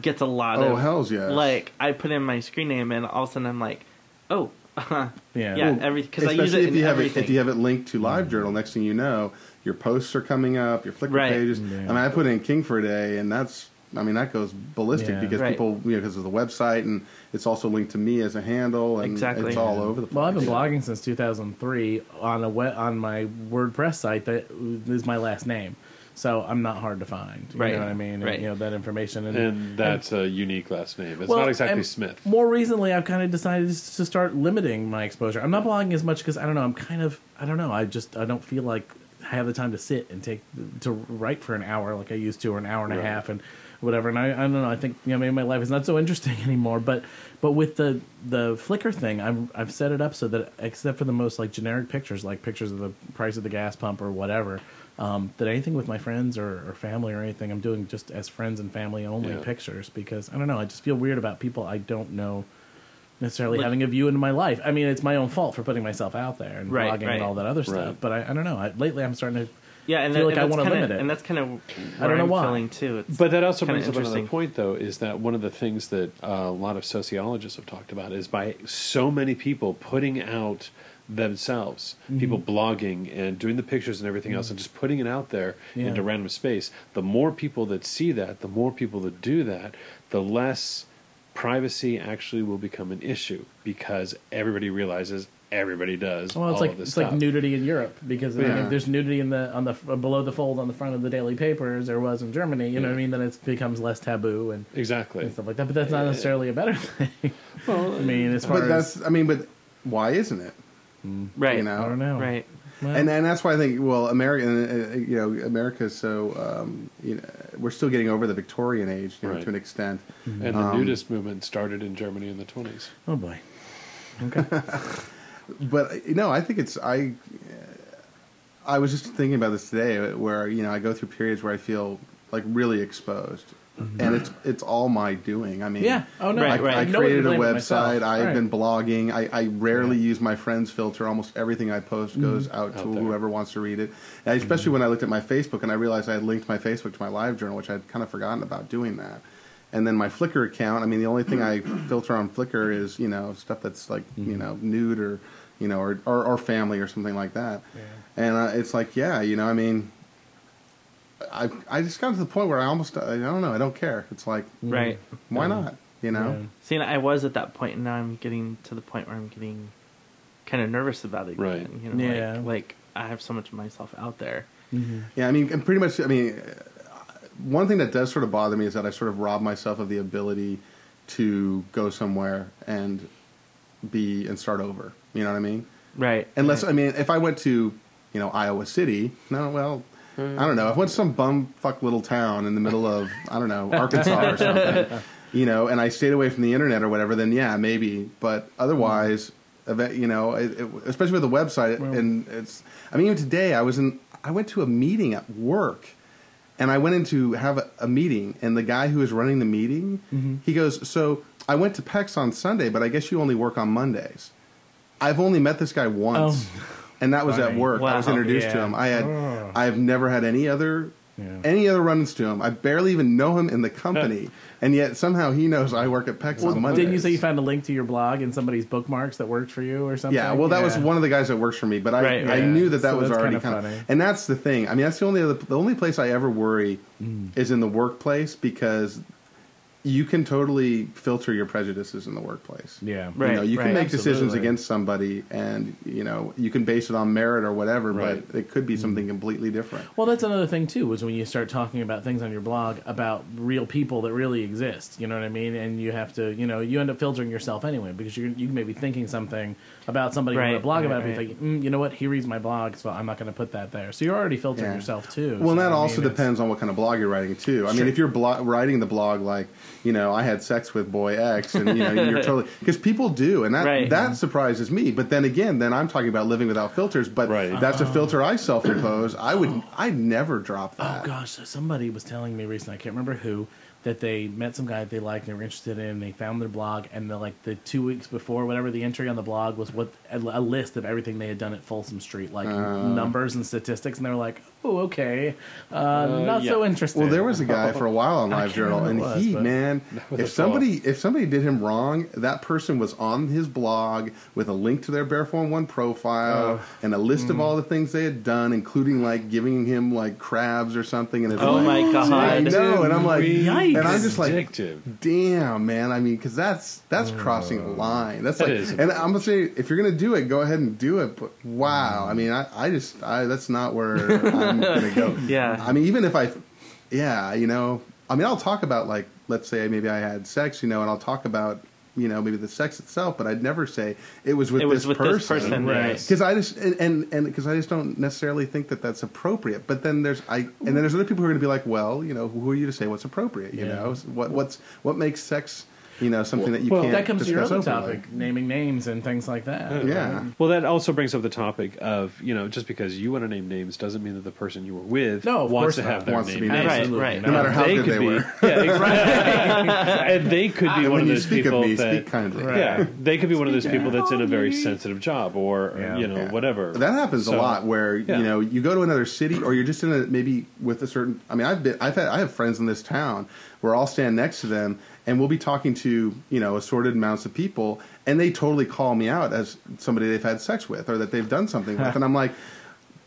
gets a lot Oh of hell's yes! like I put in my screen name and all of a sudden I'm like, oh, yeah. yeah, Well, every because I use it if in you have everything. it if you have it linked to LiveJournal. Next thing you know, your posts are coming up, your Flickr Right. pages. Yeah. I mean, I put in King for a day, and that's I mean that goes ballistic Yeah. because Right. people you know because of the website and it's also linked to me as a handle and Exactly. it's all over the place. Well, I've been blogging since 2003 on a we- on my WordPress site that is my last name, so I'm not hard to find. You Right. know what I mean? And, Right. you know that information. And, And that's a unique last name. It's Well, not exactly Smith. More recently, I've kind of decided to start limiting my exposure. I'm not blogging as much because I don't know. I'm kind of I don't know. I just I don't feel like I have the time to sit and take to write for an hour like I used to, or an hour and a half, and whatever. And I, I don't know. I think you know maybe my life is not so interesting anymore. But but with the the Flickr thing, I've I've set it up so that except for the most like generic pictures, like pictures of the price of the gas pump or whatever. Um, that anything with my friends or, or family or anything, I'm doing just as friends and family only Yeah. pictures because I don't know. I just feel weird about people I don't know necessarily Like- having a view into my life. I mean, it's my own fault for putting myself out there and Right, blogging right. and all that other stuff. Right. But I, I don't know. I, lately, I'm starting to Yeah, and feel that- like I want that's to kinda, limit it. And that's kind of I don't know I'm why. feeling too. It's But that also brings up another interesting. point, though, is that one of the things that uh, a lot of sociologists have talked about is by so many people putting out themselves, Mm-hmm. people blogging and doing the pictures and everything else, and just putting it out there Yeah. into random space. The more people that see that, the more people that do that, the less privacy actually will become an issue because everybody realizes everybody does Well, it's all like of this it's stuff. like nudity in Europe because I mean, if there's nudity in the on the below the fold on the front of the daily paper as there was in Germany. You know what I mean? Then it becomes less taboo and, exactly. and stuff like that. But that's not necessarily a better thing. Well, I mean, as far But as that's I mean, but why isn't it? right. You know, I don't know. Right. Well, and and that's why I think well, America, uh, you know, America's so um, you know, we're still getting over the Victorian age you know, Right. to an extent. and the um, nudist movement started in Germany in the 20s. oh boy. Okay. But no, I think it's I. I was just thinking about this today, where you know I go through periods where I feel like really exposed, mm-hmm. and it's it's all my doing. I mean, Yeah. Oh no. Right, I, right. I created a can blame it website. I've Right. been blogging. I, I rarely use my friends filter. Almost everything I post mm-hmm. goes out, Out to there. whoever wants to read it. And especially mm-hmm. when I looked at my Facebook and I realized I had linked my Facebook to my live journal, which I'd kind of forgotten about doing that. And then my Flickr account. I mean, the only thing I filter on Flickr is you know stuff that's like you know nude or you know or or, or family or something like that. And uh, it's like yeah, you know, I mean. I I just got to the point where I almost I don't know I don't care. It's like Right. why not? You know. Yeah. See, I was at that point, and now I'm getting to the point where I'm getting kind of nervous about it. Right. again, You know, Yeah. like, like I have so much of myself out there. Yeah, I mean, and pretty much. I mean, uh, one thing that does sort of bother me is that I sort of rob myself of the ability to go somewhere and be and start over. You know what I mean? Right. Unless right. I mean, if I went to you know Iowa City, no, well. Hmm. I don't know. If I went to some bumfuck little town in the middle of I don't know Arkansas or something, you know, and I stayed away from the internet or whatever, then yeah, maybe. But otherwise, hmm. you know, it, it, especially with the website, and it's. I mean, even today, I was in. I went to a meeting at work, and I went in to have a, a meeting, and the guy who was running the meeting, mm-hmm. he goes, "So I went to PEX on Sunday, but I guess you only work on Mondays." I've only met this guy once, and that was at work. I was Wow. introduced to him. I had, Oh. I've never had any other, Yeah. any other run-ins to him. I barely even know him in the company, and yet somehow he knows I work at PEX Well, on Mondays. didn't you say you found a link to your blog in somebody's bookmarks that worked for you or something? Yeah, well, that was one of the guys that works for me, but I, Right, I yeah. knew that that So was already kind of, and that's the thing. I mean, that's the only other, the only place I ever worry Mm. is in the workplace because you can totally filter your prejudices in the workplace. Yeah. Right. you know, you can make decisions against somebody, and you know, you can base it on merit or whatever, Right. but it could be something Mm. completely different. Well, that's another thing too. Was when you start talking about things on your blog about real people that really exist. You know what I mean? And you have to, you know, you end up filtering yourself anyway because you you may be thinking something about somebody you want Right, to blog right, about. But right. you think, mm, you know what? He reads my blog, so I'm not going to put that there. So you're already filtering Yeah. yourself too. Well, So, that I also mean, it's- depends on what kind of blog you're writing too. I Sure. mean, if you're blo- writing the blog like, you know, I had sex with boy X, and you know, you're totally because people do, and that Right. that surprises me. But then again, then I'm talking about living without filters. But Right. that's a oh. filter I self-impose. I would, I'd never drop oh, that. Oh gosh, somebody was telling me recently. I can't remember who that they met some guy that they liked and they were interested in. They found their blog, and the like the two weeks before, whatever the entry on the blog was, what a, a list of everything they had done at Folsom Street, like uh. numbers and statistics, and they were like, "Oh, okay, uh, not so interesting. Well, there was a guy for a while on I Live Journal, and remember who it was, he, man, if somebody if somebody did him wrong, that person was on his blog with a link to their Bearform One profile and a list Mm. of all the things they had done, including like giving him like crabs or something. And it's Oh like, my God. I know, and I'm like, Yikes. and I'm just like, Addictive. damn, man. I mean, because that's that's crossing a line. That's like, That is. and I'm gonna say, if you're gonna do it, go ahead and do it. But wow, I mean, I, I just, I, that's not where I'm gonna go. Yeah. I mean, even if I, yeah, you know, I mean, I'll talk about like, let's say maybe I had sex, you know, and I'll talk about, you know, maybe the sex itself, but I'd never say it was with It was this with person. this person, Right. right? Because I just and and because I just don't necessarily think that that's appropriate. But then there's I and then there's other people who are going to be like, well, you know, who are you to say what's appropriate? You Yeah. know, what what's what makes sex you know, something that you Well, can't. that comes to your discuss other openly. topic, naming names and things like that. Yeah. Well, that also brings up the topic of you know just because you want to name names doesn't mean that the person you were with No, wants to have not. their Wants to name be named. named. Right, right. not. No matter how they good could they be, were. yeah, exactly. and they could be And one when of you those speak people of me, that speak kindly. Right. yeah, they could be one of those people that's in a very sensitive job or uh, Yeah. you know Yeah. whatever. That happens a lot where you know you go to another city or you're just in a maybe with a certain. I mean, I've been I've had I have friends in this town where I'll stand next to them and we'll be talking to you know assorted amounts of people and they totally call me out as somebody they've had sex with or that they've done something with and I'm like.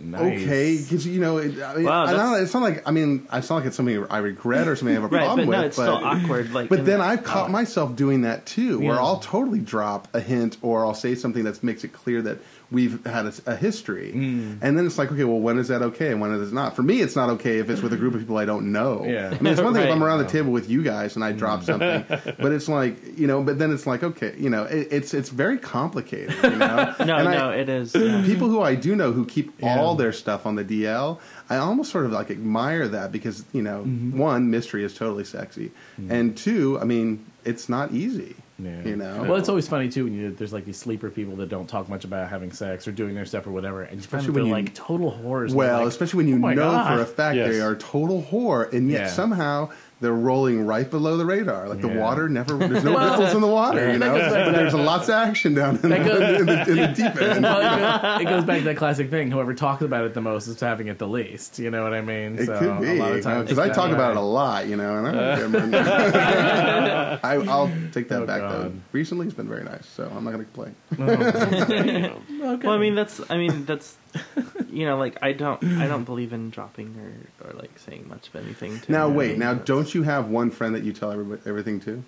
Nice. Okay, because you know, it, I mean, Wow, I know, it's not like I mean, it's not like it's something I regret or something I have a Right, problem but no, with. it's still awkward, like, but then the- I've caught myself doing that too, where Yeah. I'll totally drop a hint or I'll say something that makes it clear that we've had a, a history, Mm. and then it's like, okay, well, when is that okay and when is it not? For me, it's not okay if it's with a group of people I don't know. Yeah. I mean, it's one thing if I'm around the table with you guys and I drop something, but it's like you know, but then it's like, okay, you know, it, it's it's very complicated. You know, No, And I- no, it is. yeah. people who I do know who keep Yeah. all their stuff on the DL, I almost sort of like admire that because you know, Mm-hmm. one, mystery is totally sexy, and two, I mean, it's not easy. Yeah. You know, Well, it's always funny too when you there's like these sleeper people that don't talk much about having sex or doing their stuff or whatever, and you find Especially them when you- like total horrors. well, Like, especially when you "Oh know God." for a fact Yes. they are total whore, and yet Yeah. somehow they're rolling right below the radar. Like the water never, there's no Well, ripples in the water, you know. back But there's lots of action down in, the, goes- in, the, in the deep end. Well, it, goes, it goes back to that classic thing. Whoever talks about it the most is having it the least. You know what I mean? It so could be a lot of times because I talk that about it a lot, you know, and I, don't care. I, I'll take that Oh, back though. Recently, it's been very nice, so I'm not going to complain. Oh, okay. Well, I mean, that's. I mean, that's. You know, like I don't. I don't believe in dropping or or like saying much of anything. To Now, wait, now don't you have one friend that you tell everybody, everything to,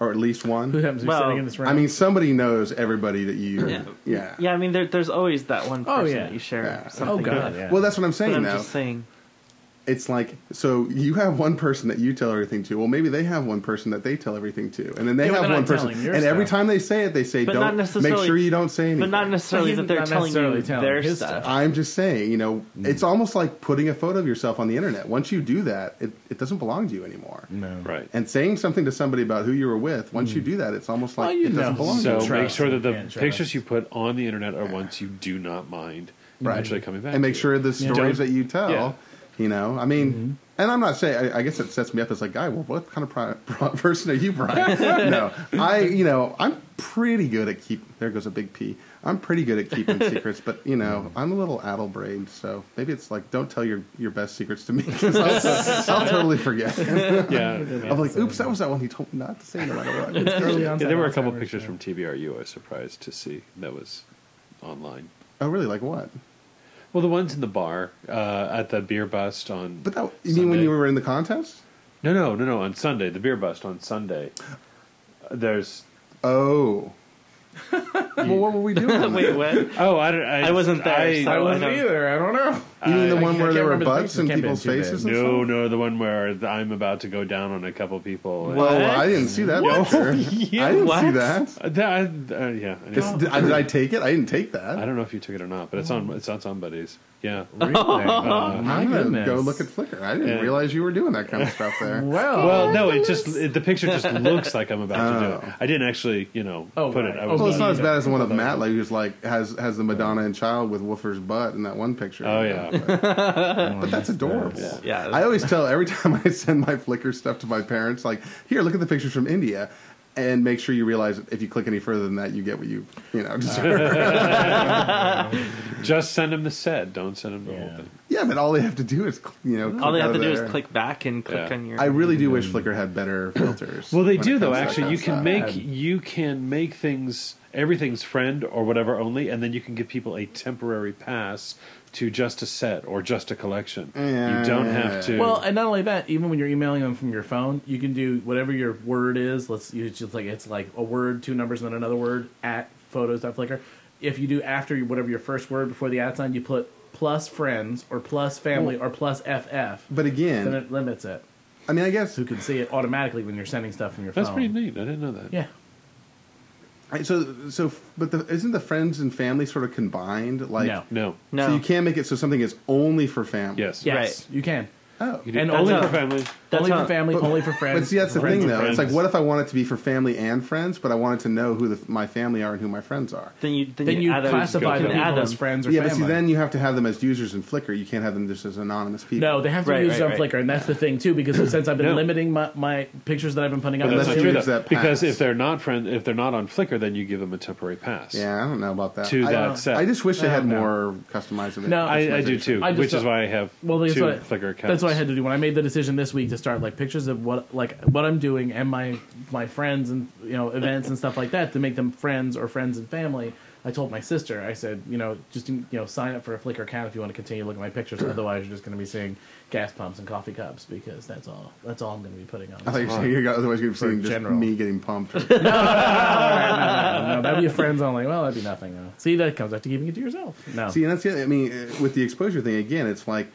or at least one? Who happens to be Well, sitting in this room? I mean, somebody knows everybody that you. Yeah. Yeah. Yeah, I mean, there, there's always that one Oh, person yeah. that you share Yeah. Oh, something oh god, with. yeah. Well, that's what I'm But saying I'm now. just saying. It's like so you have one person that you tell everything to. Well, maybe they have one person that they tell everything to, and then they Yeah, have one person. telling your And every time they say it, they say, But "Don't make sure you don't say anything." But not necessarily But that they're telling necessarily you telling their his stuff. stuff. I'm just saying, you know, Mm. it's almost like putting a photo of yourself on the internet. Once you do that, it, it doesn't belong to you anymore. no. right. And saying something to somebody about who you were with, once you do that, it's almost like Mm. Well, you it doesn't know. belong So to you. Trust. make sure that the Can't pictures you put on the internet are ones you do not mind Right. actually coming back. and make sure the stories that you tell, Yeah. You know, I mean, Mm-hmm. and I'm not saying, I, I guess it sets me up as like, guy, well, what kind of pri- pro- person are you, Brian? no, I, you know, I'm pretty good at keep. There goes a big P. I'm pretty good at keeping secrets, but you know, I'm a little addle-brained, so maybe it's like, don't tell your your best secrets to me because I'll, I'll totally forget. yeah. I'm like, oops, that was that one he told me not to say no matter what. Early Yeah, there were a couple pictures yeah. from TBRU I was surprised to see that was online. Oh, really? Like what? Well, the ones in the bar uh, at the beer bust on. But that you mean when you were in the contest? no, no, no, no. On Sunday, the beer bust on Sunday. Uh, There's Oh. well, what were we doing? Wait, what? oh, I, don't- I, I wasn't there, I, so I I wasn't know. either. I don't know. You mean the I- one I where can't there were remember butts in people's faces? And no, stuff? no, the one where I'm about to go down on a couple people. Well, I didn't see that picture. Yeah, I didn't what? see that. Uh, that- I- uh, yeah. I, This- did, I, did I take it? I didn't take that. I don't know if you took it or not, but it's on. It's on somebody's. Yeah. Really? Oh, my I'm gonna goodness. go look at Flickr. I didn't Yeah. realize you were doing that kind of stuff there. Well, Well, no, it just it, the picture just looks like I'm about to do Oh. it. I didn't actually, you know, Oh, put right. it. I was Well, it's not not- as bad as the one of Matt, like who's like has has the Madonna and child with Woofer's butt in that one picture. Oh, yeah. But, but that's adorable. Yeah. I always tell every time I send my Flickr stuff to my parents, like, here, look at the pictures from India, and make sure you realize if you click any further than that, you get what you you know. deserve. Just send them the set. Don't send them the whole thing. yeah, but all they have to do is you know. Click All they have to do there. is click back and click Yeah. on your. I really do wish mm-hmm. Flickr had better filters. Well, they do though. comes to that Actually, you can stuff. make you can make things everything's friend or whatever only, and then you can give people a temporary pass to just a set or just a collection. You don't have to. Well, and not only that, even when you're emailing them from your phone, you can do whatever your word is. Let's use just like it's like a word, two numbers, and then another word at photos.flickr. If you do after whatever your first word before the at sign, you put plus friends or plus family or plus FF. But Then again, it limits it. I mean, I guess Who can see it automatically when you're sending stuff from your that's phone. That's pretty neat. I didn't know that. Yeah. I- so so. But the, isn't the friends and family sort of combined? Like, no. No. No. so you can't make it so something is only for family. Yes. Yes, Right. you can. Oh. You do And only only for for- family. That's only how- for family, but- only for friends. But see, that's the Friends thing, of though. It's like, friends. what if I want it to be for family and friends, but I wanted to know who the, my family are and who my friends are? Then you then, then you add them- classify you the can people add as friends or Yeah, family. but see, then you have to have them as users in Flickr. You can't have them just as anonymous people. No, they have to Right, use right, on right. Flickr, and that's the thing too. Because since I've been No. limiting my, my pictures that I've been putting up, But that's Unless not you true use though, that because pass. if they're not friend, if they're not on Flickr, then you give them a temporary pass Yeah, I don't know about that. to I, that set. I just wish they had No, no. more customizable. No, I, I do too, I just which is don't- why I have well, that's two what I- Flickr accounts. That's what I had to do when I made the decision this week to start like pictures of what like what I'm doing and my my friends and you know events and stuff like that to make them friends or friends and family. I told my sister, I said, you know, just you know, sign up for a Flickr account if you want to continue looking at my pictures. Otherwise, you're just going to be seeing gas pumps and coffee cups because that's all. That's all I'm going to be putting on. I thought you were saying you're otherwise you're For seeing just general. me getting pumped. no, no, that'd be a friends only. Well, that'd be nothing. though. See, that comes back to keeping it to yourself. No, See, and that's the. I mean, with the exposure thing again, it's like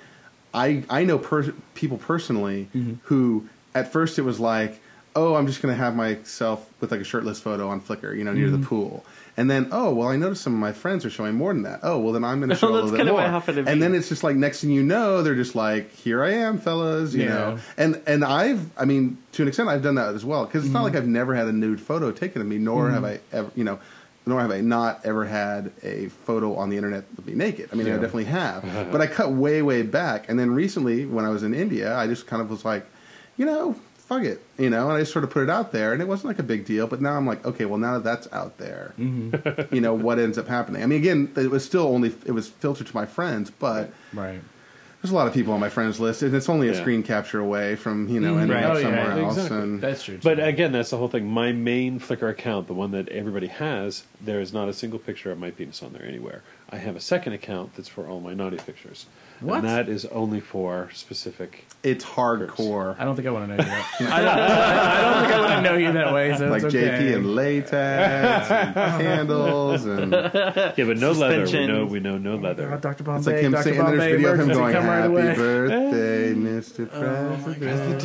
I I know per- people personally Mm-hmm. who at first it was like, oh, I'm just going to have myself with like a shirtless photo on Flickr, you know, near Mm-hmm. the pool. And then, oh well, I noticed some of my friends are showing more than that. Oh well, then I'm going to show a little bit more. to me. And then it's just like next thing you know, they're just like, here I am, fellas, you Yeah. know. And and I've, I mean, to an extent, I've done that as well because it's not Mm-hmm. like I've never had a nude photo taken of me, nor have I ever, you know. Nor have I not ever had a photo on the internet of me naked. I mean, I definitely have, but I cut way, way back. And then recently, when I was in India, I just kind of was like, you know, fuck it, you know, and I just sort of put it out there, and it wasn't like a big deal. But now I'm like, okay, well, now that that's out there, mm-hmm. you know, what ends up happening? I mean, again, it was still only it was filtered to my friends, but right. There's a lot of people on my friends list, and it's only a Yeah. screen capture away from you know ending Right. up Oh, yeah, else. exactly. And That's true. But again, that's the whole thing. My main Flickr account, the one that everybody has, there is not a single picture of my penis on there anywhere. I have a second account that's for all my naughty pictures. What? And that is only for specific. it's hardcore, I don't think I want to know you that. I, don't, I, I don't think I want to know you that way. So like it's okay. JP and latex and candles, and Yeah, but no leather. We know, we know no leather. Uh, Dr. Bombay, it's like him Dr. saying, and there's Bombay, video of him emergency, going, come right "Happy birthday, Mr. Oh President."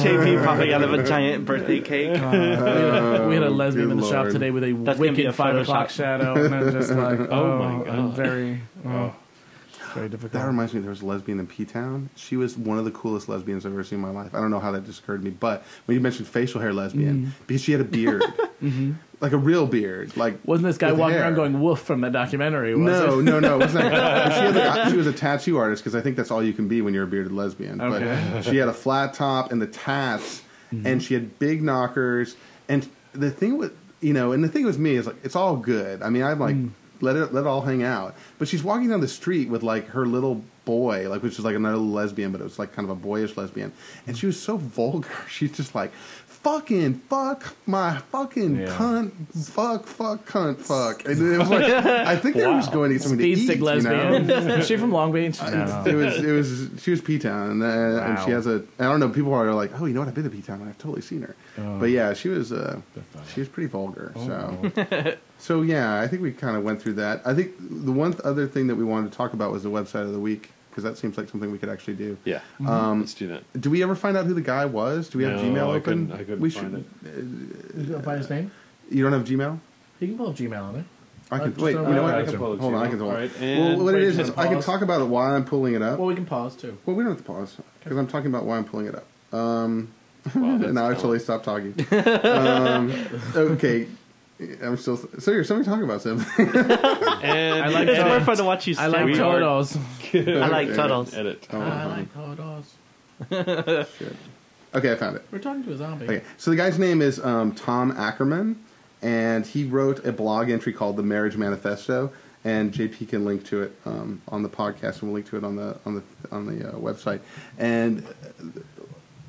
JP popping out of a giant birthday cake. we, had a, we had a Oh, lesbian good in the shop today with a That's wicked a five o'clock shadow, and I'm just like, oh, Oh my oh, I'm God. very, oh, oh. Very difficult. That reminds me, there was a lesbian in P Town. She was one of the coolest lesbians I've ever seen in my life. I don't know how that just occurred to me, but when you mentioned facial hair lesbian, mm-hmm. because she had a beard, mm-hmm. like a real beard, like Wasn't this guy walking hair. around going woof from that documentary? No, it? no, no. It she, like, she was a tattoo artist because I think that's all you can be when you're a bearded lesbian. Okay. But she had a flat top and the tats, mm-hmm. and she had big knockers. And the thing with you know, and the thing with me is like it's all good. I mean, I'm like mm. Let it let it all hang out. But she's walking down the street with like her little boy, like which is like another lesbian, but it was like kind of a boyish lesbian, and she was so vulgar. She's just like. Fucking fuck my fucking Yeah. cunt fuck fuck cunt fuck and it was like I think they were just going to get something Speed to eat stick you lesbian. know? Is she from Long Beach? No. it was it was she was P Town and, uh, and she has a I don't know people are like oh you know what I've been to P Town I've totally seen her Oh. but yeah she was uh, she was pretty vulgar Oh. so so yeah I think we kind of went through that I think the one th- other thing that we wanted to talk about was the website of the week because that seems like something we could actually do Yeah. Um, Let's do that. do we ever find out who the guy was do we have No, Gmail I open couldn't- I couldn't we find should You gonna find his name? you don't have Gmail You can pull up Gmail on it. I Uh, can just wait. You know what? I can pull pull it. it Hold on, I can pull All it. right, Well, what it wait, is I can talk about it while I'm pulling it up. Well, we can pause too. Well, we don't have to pause because I'm talking about why I'm pulling it up. Um, Wow, now I've totally stopped talking. um, okay, I'm still. So you're somebody talking about something. And I like It's more fun to watch you. I like stammer. are- turtles. I like turtles. edit. Oh, I uh-huh. like turtles. Shit. Okay, I found it. We're talking to a zombie. Okay, so the guy's name is um, Tom Ackerman, and he wrote a blog entry called "The Marriage Manifesto." And JP can link to it um, on the podcast, and we'll link to it on the on the on the uh, website. And uh,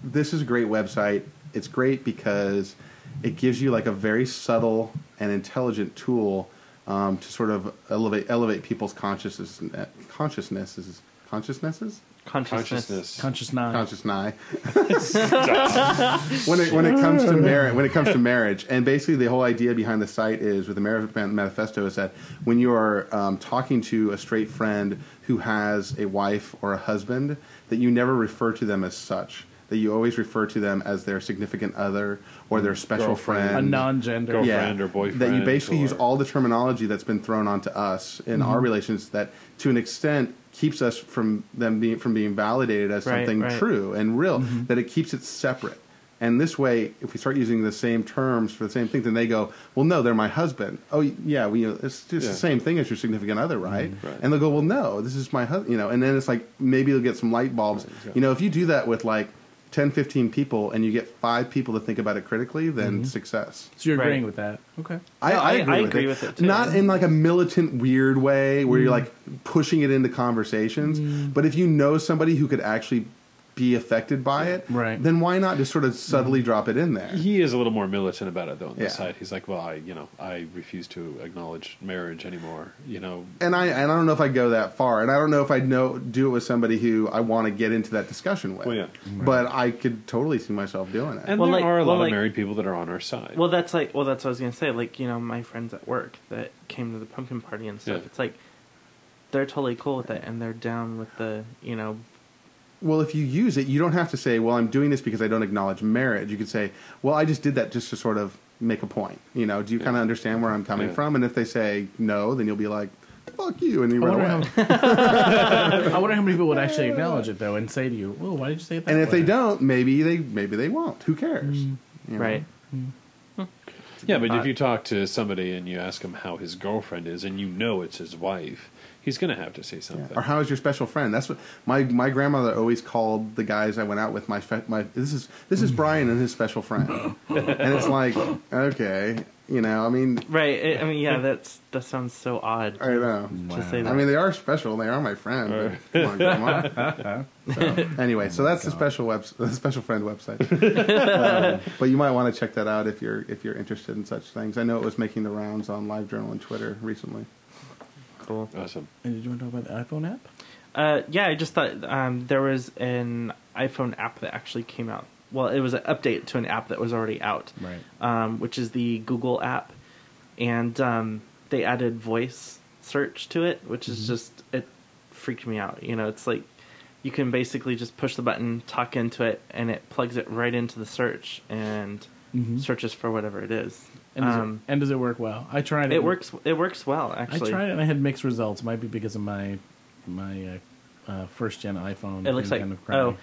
this is a great website. It's great because it gives you like a very subtle and intelligent tool um, to sort of elevate elevate people's consciousness consciousnesses consciousnesses Consciousness. Consciousness. Conscious nine. conscious nigh. when it when it comes to marriage, when it comes to marriage, and basically the whole idea behind the site is with the marriage Man- manifesto is that when you are um, talking to a straight friend who has a wife or a husband, that you never refer to them as such. That you always refer to them as their significant other or their special Girlfriend. friend. a non-gender. Girlfriend. or boyfriend That you basically use all the terminology that's been thrown onto us in Mm-hmm. our relations that, to an extent, keeps us from them being from being validated as Right, something right. true and real. Mm-hmm. That it keeps it separate. And this way, if we start using the same terms for the same thing, then they go, "Well, no, they're my husband." Oh, yeah, we, it's just Yeah. the same thing as your significant other, right? Mm-hmm. Right. And they'll go, "Well, no, this is my husband," you know. And then it's like maybe you'll get some light bulbs. exactly. You know, if you do that with like 10, 15 people, and you get five people to think about it critically, then Mm-hmm. success. So you're Right. agreeing with that? Okay. I, No, I, I- agree, I with, agree it. with it, too. Not in like a militant, weird way where Mm. you're like pushing it into conversations, but if you know somebody who could actually be affected by it, Right. then why not just sort of subtly mm-hmm. drop it in there? He is a little more militant about it, though. On Yeah. the side, he's like, "Well, I, you know, I refuse to acknowledge marriage anymore." You know, And I and I don't know if I go that far, and I don't know if I know do it with somebody who I want to get into that discussion with. Well, yeah. But I could totally see myself doing it. and Well, there like- are a well, lot like- of married people that are on our side. Well, that's like, well, that's what I was gonna say. Like, you know, my friends at work that came to the pumpkin party and stuff. Yeah. It's like they're totally cool with it, and they're down with the, you know, Well, if you use it, you don't have to say, "Well, I'm doing this because I don't acknowledge marriage." You could say, "Well, I just did that just to sort of make a point." You know, do you kind of understand where I'm coming Yeah. from? And if they say no, then you'll be like, "Fuck you," and you I run away. how, I wonder how many people would actually acknowledge it though and say to you, "Well, why did you say it that And if way?" they don't, maybe they maybe they won't. Who cares? Mm. You know? right? Mm. Hmm. yeah, but if you talk to somebody and you ask him how his girlfriend is, and you know it's his wife, he's going to have to say Yeah. something. Or how is your special friend? That's what my my grandmother always called the guys I went out with. My fe- my this is this is Brian and his special friend, and it's like okay, you know. I mean, Right. I I mean, yeah, that's that sounds so odd. I know. To say that. I mean, they are special. They are my friend. But come on, grandma. so, anyway, so that's the special web, the special friend website. Um, but you might want to check that out if you're if you're interested in such things. I know it was making the rounds on LiveJournal and Twitter recently. Cool. Awesome. And did you want to talk about the iPhone app? Uh, yeah, I just thought um, there was an iPhone app that actually came out. Well, it was an update to an app that was already out, Right. um, which is the Google app, and um, they added voice search to it, which is just it freaked me out. You know, it's like you can basically just push the button, talk into it, and it plugs it right into the search and Mhm. searches for whatever it is. And does, Um, it, and does it work well? I tried it. it works. It works well, Actually, I tried it and I had mixed results. Might be because of my my uh, uh, first gen iPhone. It looks like kind of crappy. oh,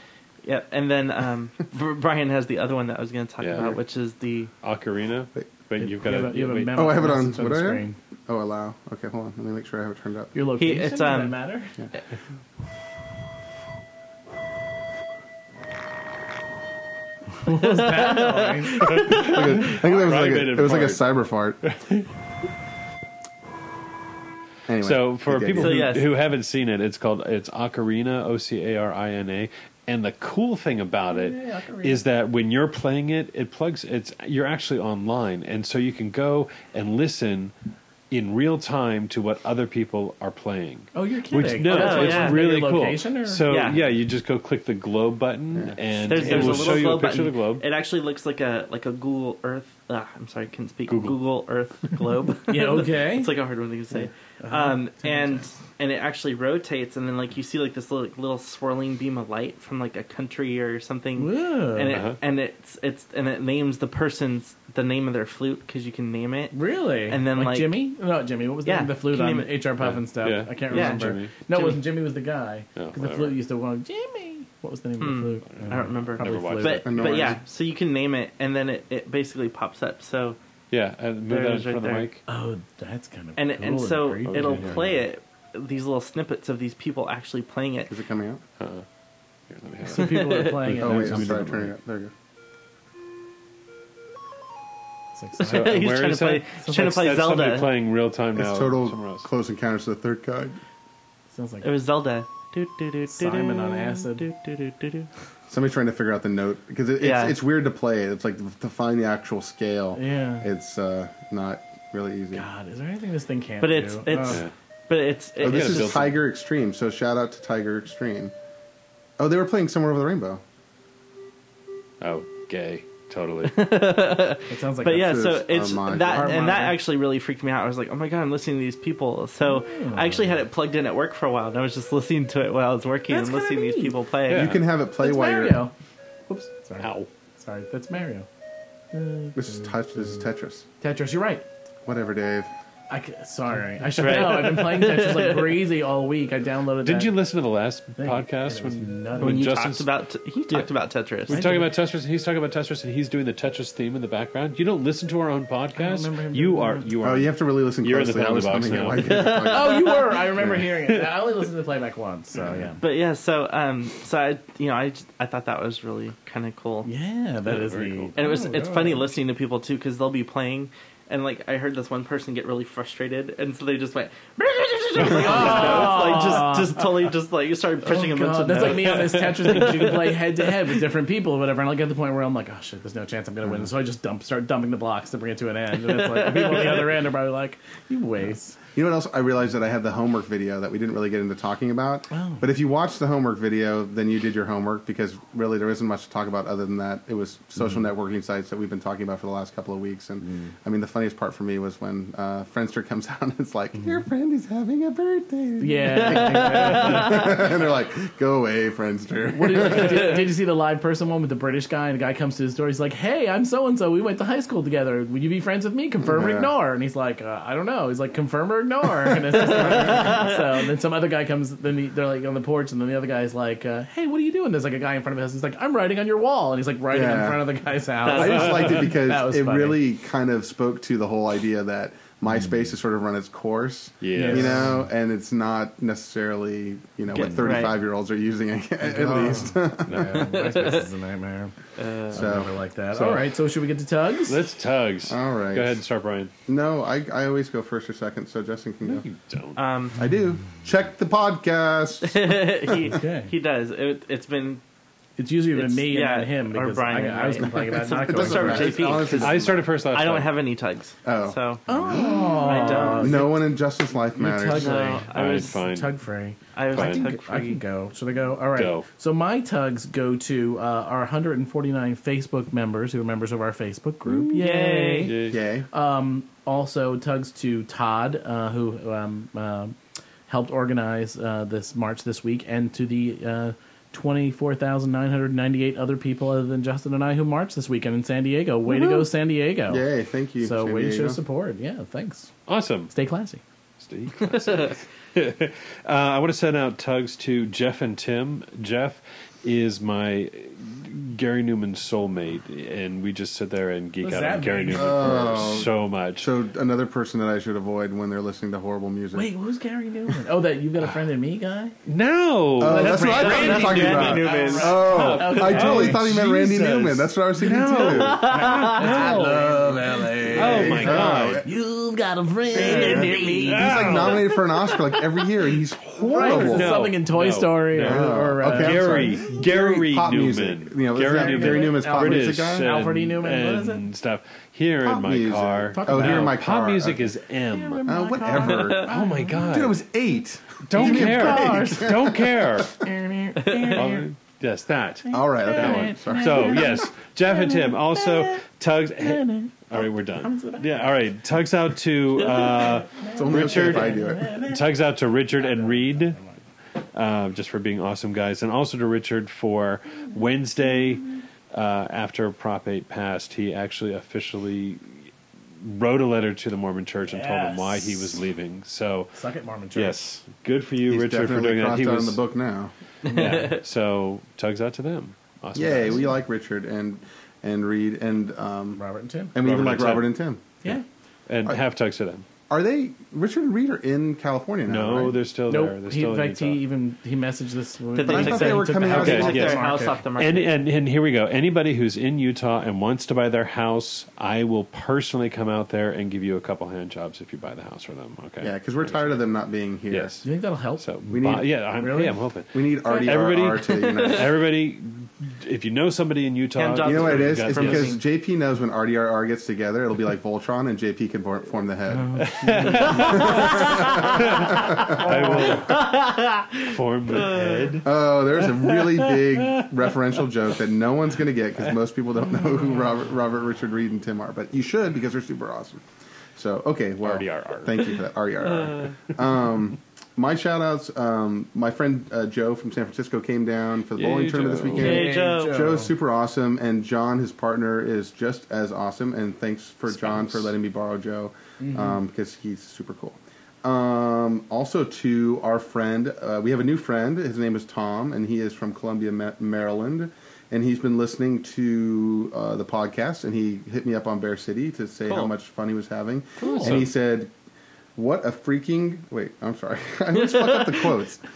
yeah. And then um, Brian has the other one that I was going to talk Yeah. about, which is the Ocarina, Wait. but You you've got have a- to. you have a memo Oh, I have it on- message what the do I have? screen. Oh, allow. Okay, hold on. Let me make sure I have it turned up. Your location. it's, does that um, matter? what was that noise? I think that was like a, it was like a cyber fart. anyway, So for you get people it. So who, yes. who haven't seen it, it's called it's Ocarina, O C A R I N A. And the cool thing about it Yeah, Ocarina. is that when you're playing it, it plugs. It's you're actually online, and so you can go and listen in real time to what other people are playing. Oh, you're kidding. Which no, Oh, it's yeah. really cool. or? So Yeah. yeah. you just go click the globe button, Yeah. and there's, it will a little show you a picture button. of the globe. It actually looks like a like a Google Earth. Uh, I'm sorry, I can't speak. Google. Google, Earth globe. yeah, okay. it's like a hard one to say. Uh-huh. Um, and and it actually rotates, and then like you see like this little, little swirling beam of light from like a country or something. Whoa. And it Uh-huh. and it's it's and it names the person's the name of their flute because you can name it. Really? And then, like- Jimmy? No, Jimmy. What was the Yeah, name of the flute on you HR Pufnstuf? Yeah. I can't Yeah. remember. Jimmy. No, it wasn't Jimmy. Was the guy? Oh, Because the flute used to go Jimmy. What was the name Hmm. of the flute? I don't remember. Probably Never watched flute. it. But but yeah, so you can name it, and then it, it basically pops up. So yeah, and move There that in front right of the there. mic. Oh, that's kind of and cool and so creepy. it'll yeah, play it these little snippets of these people actually playing it. Is it coming out? Uh-uh. Here, let me have So it. people are playing it. Oh wait, I'm sorry. Turning it. There you It's like So, silent. He's where trying is to play- that? he's trying to play That's somebody playing real time now. It's total else. close encounters of the third kind. Sounds like It was Zelda. Do, do, do, do, Simon do, on acid. do, do, do, do, do. Somebody's trying to figure out the note because it, it's, Yeah. it's weird to play. It's like to find the actual scale. Yeah. It's uh, not really easy. God, is there anything this thing can't But do? it's- it's- Oh. Yeah. But it's Oh, it, this is built just. Tiger Extreme. So shout out to Tiger Extreme. Oh, they were playing Somewhere Over the Rainbow. Oh, gay. Totally. It sounds like but yeah, so it's Armand. that and that actually really freaked me out. I was like, oh my god, I'm listening to these people. So I actually had it plugged in at work for a while, and I was just listening to it while I was working That's and listening to these people play. Yeah. You can have it play It's while Mario. you're Whoops. Sorry. Ow. Sorry. That's Mario. This is touch. This is Tetris. Tetris. You're right. Whatever, Dave. I c- sorry. I should Right. know. I've been playing Tetris like crazy all week. I downloaded. It. Didn't that you listen to the last thing, podcast and it was when, nutty. when you Justin's- talked about he talked about Tetris. We're talking about Tetris, and he's talking about Tetris, and he's doing the Tetris theme in the background. You don't listen to our own podcast. remember him You doing are that. you are. Oh, you have to really listen You're in the closely. I was penalty box humming now. like. Oh, you were. I remember hearing it. I only listened to the playback once, so yeah. But yeah, so um, so I you know I I thought that was really kind of cool. Yeah, that is very neat. cool. And it was Oh, it's funny listening to people too because they'll be playing. And like I heard this one person get really frustrated, and so they just went like, just just totally just like you started oh, pushing Oh, him into the That's like me on this Tetris thing. You can play head to head with different people or whatever. And I'll get to the point where I'm like, oh shit, there's no chance I'm gonna win. So I just dump, start dumping the blocks to bring it to an end. And it's like the people on the other end are probably like, you waste. You know what else? I realized that I had the homework video that we didn't really get into talking about. Oh. But if you watch the homework video, then you did your homework because really there isn't much to talk about other than that. It was social Mm-hmm. networking sites that we've been talking about for the last couple of weeks. And Mm. I mean, the funniest part for me was when uh, Friendster comes out and it's like, Mm-hmm. your friend is having a birthday. Yeah. and they're like, go away, Friendster. What did, did, did you see the live person one with the British guy? And the guy comes to his door. He's like, "Hey, I'm so and so. We went to high school together. Would you be friends with me? Confirm or Yeah. ignore." And he's like, uh, "I don't know." He's like, "Confirm or ignore." And it's just like, so then some other guy comes. Then he, they're like on the porch, and then the other guy's like, uh, "Hey, what are you doing?" There's like a guy in front of his. He's like, "I'm writing on your wall," and he's like writing in Yeah. front of the guy's house. I just liked it because was it funny. really kind of spoke to the whole idea that MySpace has sort of run its course. Yes. You know, and it's not necessarily, you know, what Good. 35 year olds are using at, at Oh. least. Yeah, MySpace is a nightmare. Uh, I So, never like that. so- All right, so should we get to tugs? Let's tugs. All right. Go ahead and start, Brian. no, I, I always go first or second, so Justin can go. You don't. um, I do. Check the podcast. he Okay. he does. It, it's been It's usually been It's- me yeah, and then him or because Brian, I, I was complaining about So not let's going start with. JP, I started first last I don't time. have any tugs. Oh. So Oh, I don't. no one in Justice life matters. tug- no, I was fine. tug free. I was Fine. I can, tug go, I can go. Should I go? All right. Go. So my tugs go to uh, our 149 Facebook members who are members of our Facebook group. Yay! Yay. Yay. Um, also, tugs to Todd, uh, who um, uh, helped organize uh, this march this week, and to the uh, 24,998 other people other than Justin and I who marched this weekend in San Diego. Way to go, San Diego! Yay. Thank you. So, San way to show support. Yeah, thanks. Awesome. Stay classy. Steve. uh, I want to send out tugs to Jeff and Tim. Jeff is my Gary Numan's soulmate, and we just sit there and geek What out on that Gary mean? Newman Oh. for so much. So another person that I should avoid when they're listening to horrible music. Wait, who's Gary Numan? Oh, that you've got a friend in me guy? no, Oh, that's, what I thought you were Randy talking about. Newman. Oh, Okay. I totally Oh, thought he meant Randy Jesus. Newman. That's what I was thinking too. I love LA. oh my god. You've got a friend in me. He's like nominated for an Oscar like every year, and he's Right, horrible. it's No, something in Toy no, Story no. or, or uh, Okay, I'm Gary, sorry. Gary pop Newman, music. You know, is Gary Numan, Gary Numan's pop British music guy? and, Alfred E. Neuman, what is it? and stuff. Here Pop in my music. car. Talk Oh, about here in my car. Pop music Okay. is M. Uh, whatever. Oh my god. Dude, I was eight. Don't Give me a care. break. Don't care. Oh, yes, that. All right, okay. Sorry. So yes, Jeff and Tim also tugs. all right, we're done. Yeah, all right. Tugs out to uh, It's only okay Richard. if I do it. tugs out to Richard and Reed, uh, just for being awesome guys, and also to Richard for Wednesday uh, after Prop Eight passed. He actually officially wrote a letter to the Mormon Church and told them why he was leaving. So Suck it, Mormon Church. yes, good for you, He's Richard, for doing that. crossed He out was in the book now. yeah. So tugs out to them. Awesome. Yay, guys. we like Richard and and Reed and um Robert and Tim. and we even like and Robert and Tim. Yeah. and have tugs to them. Are they Richard and Reed are in California now? No, right? they're still there. Nope. They're He, still in fact, he even he messaged this. Did I they thought they were coming the out house Okay, off took yes. their house off the market. And, and and here we go. Anybody who's in Utah and wants to buy their house, I will personally come out there and give you a couple hand jobs if you buy the house for them. Okay. Yeah, because we're tired of them not being here. Yes. Do you think that'll help? So We buy- need- yeah, I'm, Really? yeah, I'm hoping. We need RDRR Everybody- to unite. Everybody, if you know somebody in Utah, You know what it for- is? guys It's because JP knows when RDRR gets together, it'll be like Voltron, and JP can form the head. Oh. I will form the head. Oh, there's a really big referential joke that no one's going to get because most people don't know who Robert, Robert, Richard, Reed, and Tim are. But you should because they're super awesome. So, okay, well, RDRR. thank you for that. RDRR. Um, my shout outs, um, my friend uh, Joe from San Francisco came down for the Yay, bowling tournament Joe. this weekend. Yay, Joe. Joe's super awesome, and John, his partner, is just as awesome. And thanks for John for letting me borrow Joe um, because he's super cool. Um, also, to our friend, uh, we have a new friend. His name is Tom, and he is from Columbia, Maryland. And he's been listening to uh, the podcast, and he hit me up on Bear City to say how much fun he was having. Cool. And he said, "What a freaking wait! I'm sorry, I always fuck up the quotes.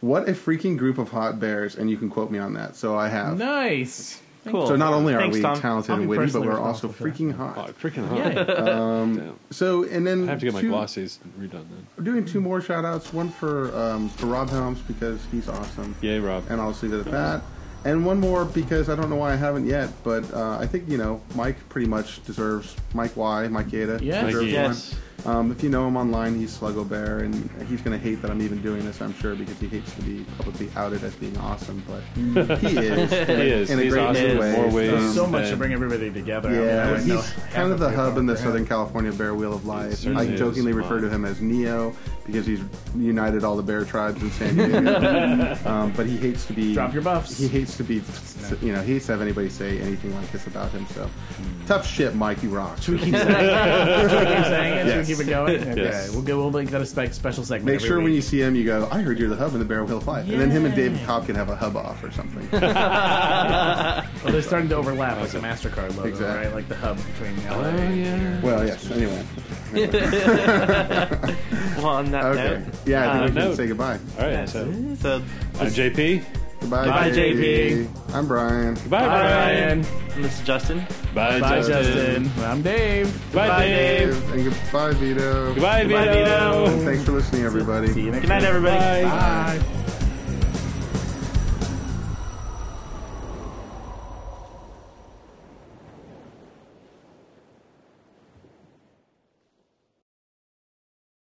What a freaking group of hot bears!" And you can quote me on that. So I have. Nice. Cool. So not only are Thanks, we Tom. talented I'll be and witty, but personally we're also responsible for freaking Oh, hot. freaking hot. Yay. Damn. So and then I have to get my two- glossies redone then. We're doing two more shout outs. One for um, for Rob Helms because he's awesome. Yay, Rob. And I'll just leave it at that. And one more because I don't know why I haven't yet, but uh, I think you know Mike pretty much deserves Mike Y, Mike Yada. Yes. deserves Mikey. Yes. One. Um, if you know him online, he's Sluggo Bear, and he's going to hate that I'm even doing this, I'm sure, because he hates to be publicly outed as being awesome. But he is. in a- He is. In a He's great awesome new way. more ways. There's so much to bring everybody together. I mean, I Yeah, he's kind of the hub in the him. Southern California Bear Wheel of Life. I jokingly refer to him as Neo because he's united all the bear tribes in San Diego. um, but he hates to be Drop your buffs. He hates to be, you know, he hates to have anybody say anything like this about him. So tough shit, Mike. You rock. Should we keep saying it? Should we keep saying it? Should we keep it going? Okay, Yes. we'll go. We'll make that a spe- special segment. Make every sure when you see him, you go, "I heard you're the hub in the Bear Wheel of Life," and then him and David Cobb can have a hub off or something. Well, they're starting to overlap like a Mastercard logo, Exactly. right? Like the hub between LA. Oh, yeah. well, yes. Anyway, Well, on that okay. note, Yeah, I think Uh, we should note. say goodbye. All right. So, so I'm JP. Goodbye, Goodbye, JP. I'm Brian. Goodbye, Bye, Brian. Ryan. this is Justin. Bye, Bye, Justin. Justin. I'm Dave. Goodbye, Bye, Dave. And goodbye, Vito. Goodbye, Goodbye, Vito. Vito. Thanks for listening, everybody. See you next Good night, time. everybody. Bye. Bye.